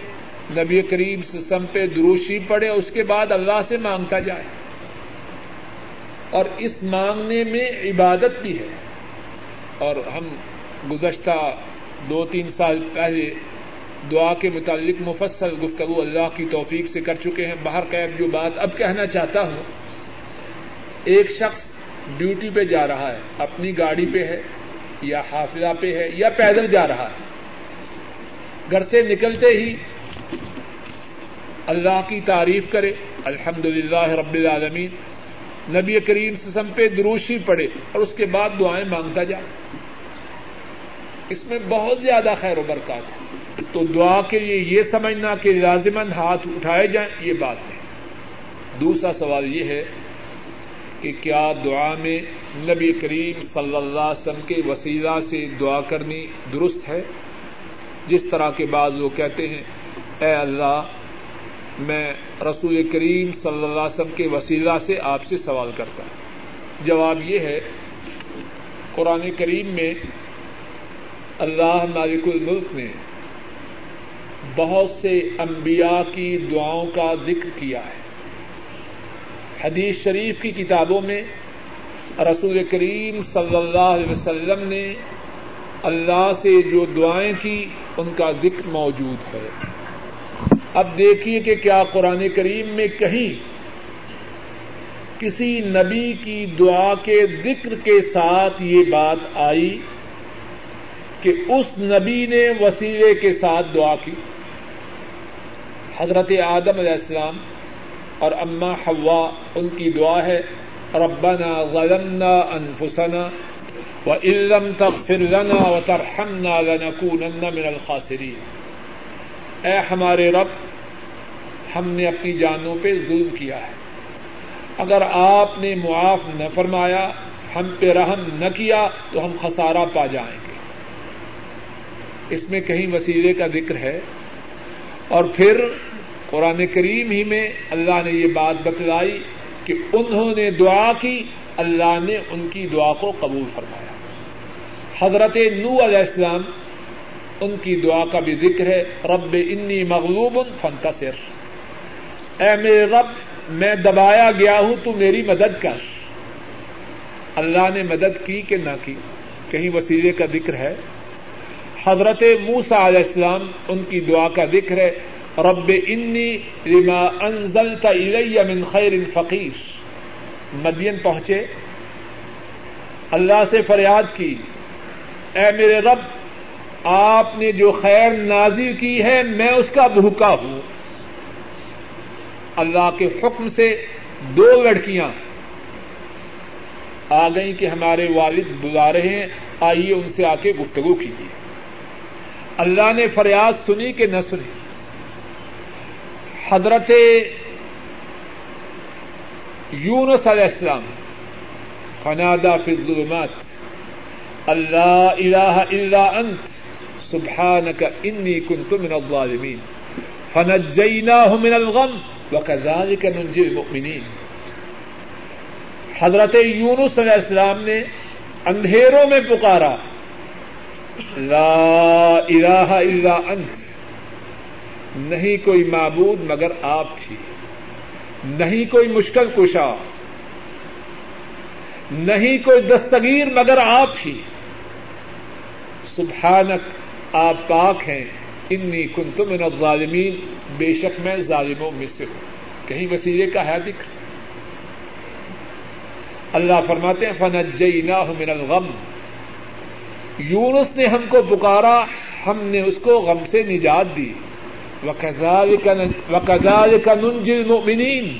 نبی کریم سسم پہ دروشی پڑے اس کے بعد اللہ سے مانگتا جائے۔ اور اس مانگنے میں عبادت بھی ہے۔ اور ہم گزشتہ دو تین سال پہلے دعا کے متعلق مفصل گفتگو اللہ کی توفیق سے کر چکے ہیں۔ باہر قید جو بات اب کہنا چاہتا ہوں، ایک شخص ڈیوٹی پہ جا رہا ہے، اپنی گاڑی پہ ہے یا حافظہ پہ ہے یا پیدل جا رہا ہے۔ گھر سے نکلتے ہی اللہ کی تعریف کرے الحمد للہ رب العالمین۔ نبی کریم سسم پہ دروشی پڑے اور اس کے بعد دعائیں مانگتا جائے۔ اس میں بہت زیادہ خیر و برکات ہے۔ تو دعا کے لیے یہ سمجھنا کہ لازمن ہاتھ اٹھائے جائیں، یہ بات ہے۔ دوسرا سوال یہ ہے کہ کیا دعا میں نبی کریم صلی اللہ علیہ وسلم کے وسیلہ سے دعا کرنی درست ہے؟ جس طرح کے بعض وہ کہتے ہیں، اے اللہ، میں رسول کریم صلی اللہ علیہ وسلم کے وسیلہ سے آپ سے سوال کرتا ہوں۔ جواب یہ ہے، قرآن کریم میں اللہ مالک الملک نے بہت سے انبیاء کی دعاؤں کا ذکر کیا ہے۔ حدیث شریف کی کتابوں میں رسول کریم صلی اللہ علیہ وسلم نے اللہ سے جو دعائیں کی، ان کا ذکر موجود ہے۔ اب دیکھیے کہ کیا قرآن کریم میں کہیں کسی نبی کی دعا کے ذکر کے ساتھ یہ بات آئی۔ کہ اس نبی نے وسیلے کے ساتھ دعا کی۔ حضرت آدم علیہ السلام اور اما حوا، ان کی دعا ہے، ربنا ظلمنا انفسنا و علم تغفر لنا و ترحمنا لنکونن من الخاسرین۔ اے ہمارے رب، ہم نے اپنی جانوں پہ ظلم کیا ہے۔ اگر آپ نے معاف نہ فرمایا، ہم پہ رحم نہ کیا، تو ہم خسارہ پا جائیں گے۔ اس میں کہیں وسیلے کا ذکر ہے اور پھر قرآن کریم ہی میں اللہ نے یہ بات بتلائی کہ انہوں نے دعا کی، اللہ نے ان کی دعا کو قبول فرمایا۔ حضرت نو علیہ السلام ان کی دعا کا بھی ذکر ہے، رب انی مغلوب فنتصر اے میرے رب، میں دبایا گیا ہوں، تو میری مدد کر۔ اللہ نے مدد کی کہ نہ کی، کہیں وسیلے کا ذکر ہے۔ حضرت موسا علیہ السلام ان کی دعا کا ذکر ہے، رب انی لما انزلت الی من خیر فقیر۔ مدین پہنچے، اللہ سے فریاد کی، اے میرے رب، آپ نے جو خیر نازل کی ہے، میں اس کا بھوکا ہوں۔ اللہ کے حکم سے دو لڑکیاں آ گئی کہ ہمارے والد بلا رہے ہیں، آئیے ان سے آ کے گفتگو کیجیے۔ اللہ نے فریاد سنی کہ نہ سنی؟ حضرت یونس علیہ السلام فنادا فی الظلمات، اللہ الہ الا انت، سبحانک انی کنت من الظالمین، فنجیناہ من الغم، وکذالک ننجی المؤمنین۔ حضرت یونس علیہ السلام نے اندھیروں میں پکارا لا الہ الا انت۔ نہیں کوئی معبود مگر آپ تھی نہیں کوئی مشکل کشا۔ نہیں کوئی دستگیر مگر آپ ہی۔ سبحانک، آپ پاک ہیں۔ انی کنت من الظالمین۔ بے شک میں ظالموں میں سے ہوں۔ کہیں وسیلے کا ہے دکھ اللہ فرماتے ہیں فنجیناہ من الغم۔ یونس نے ہم کو پکارا، ہم نے اس کو غم سے نجات دی۔ وکدال کا ننجل المؤمنین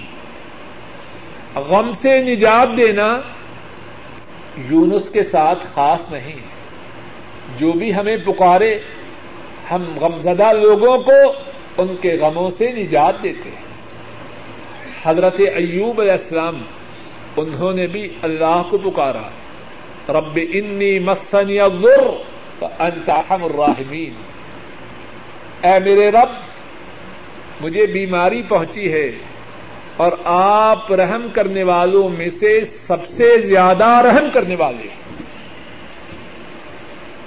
غم سے نجات دینا یونس کے ساتھ خاص نہیں۔ جو بھی ہمیں پکارے، ہم غمزدہ لوگوں کو ان کے غموں سے نجات دیتے ہیں۔ حضرت ایوب علیہ السلام، انہوں نے بھی اللہ کو پکارا۔ رب انی مسنی الضر انت ارحم الراحمین اے میرے رب، مجھے بیماری پہنچی ہے اور آپ رحم کرنے والوں میں سے سب سے زیادہ رحم کرنے والے ہیں۔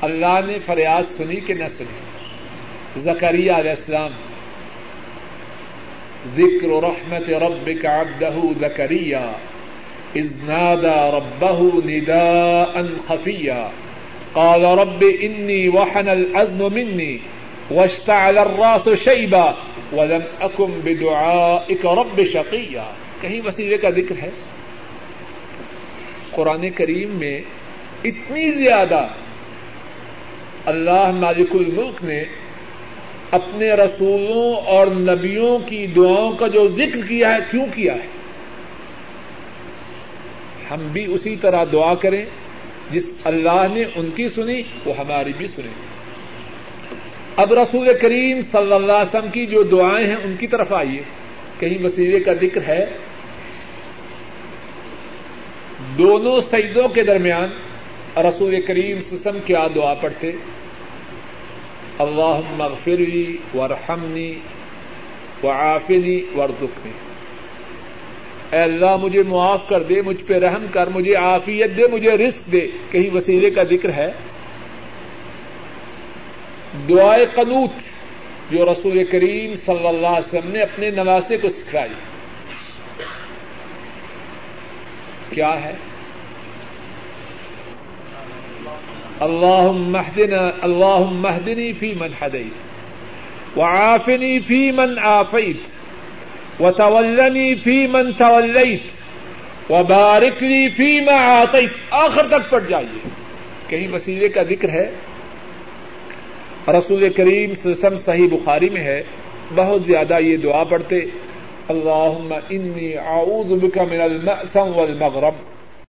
اللہ نے فریاد سنی کہ نہ سنی؟ زکریہ علیہ السلام، ذکر رحمت رب کا ابدہ زکریہ ازنادا ربہ ندا ان خفیہ قال رب انی وحن الازم منی واشتعل الراس شیبا ولم اکم بدعائک رب شقیہ کہیں وسیلے کا ذکر ہے؟ قرآن کریم میں اتنی زیادہ اللہ مالک الملک نے اپنے رسولوں اور نبیوں کی دعاؤں کا جو ذکر کیا ہے، کیوں کیا ہے؟ ہم بھی اسی طرح دعا کریں، جس اللہ نے ان کی سنی، وہ ہماری بھی سنی اب رسول کریم صلی اللہ علیہ وسلم کی جو دعائیں ہیں، ان کی طرف آئیے۔ کہیں وسیلے کا ذکر ہے۔ دونوں سجدوں کے درمیان رسول کریم سسم کیا دعا پڑھتے؟ اللہ مغفری ورحمنی، وعافنی وردکنی اے اللہ مجھے معاف کر دے، مجھ پہ رحم کر، مجھے عافیت دے، مجھے رزق دے۔ کہیں وسیلے کا ذکر ہے؟ دعائے قنوت جو رسول کریم صلی اللہ علیہ وسلم نے اپنے نواسے کو سکھائی۔ کیا ہے؟ اللہ مہدن اللہ مہدنی فی من ہدیت، وعافنی فی من آفیت۔ وتولني فی من توليت وبارك لي فيما اعطيت آخر تک پڑ جائیے۔ کہیں وسیلے کا ذکر ہے۔ رسول کریم سسم صحیح بخاری میں ہے۔ بہت زیادہ یہ دعا پڑھتے۔ اللہ انی اعوذ بک من المأثم والمغرب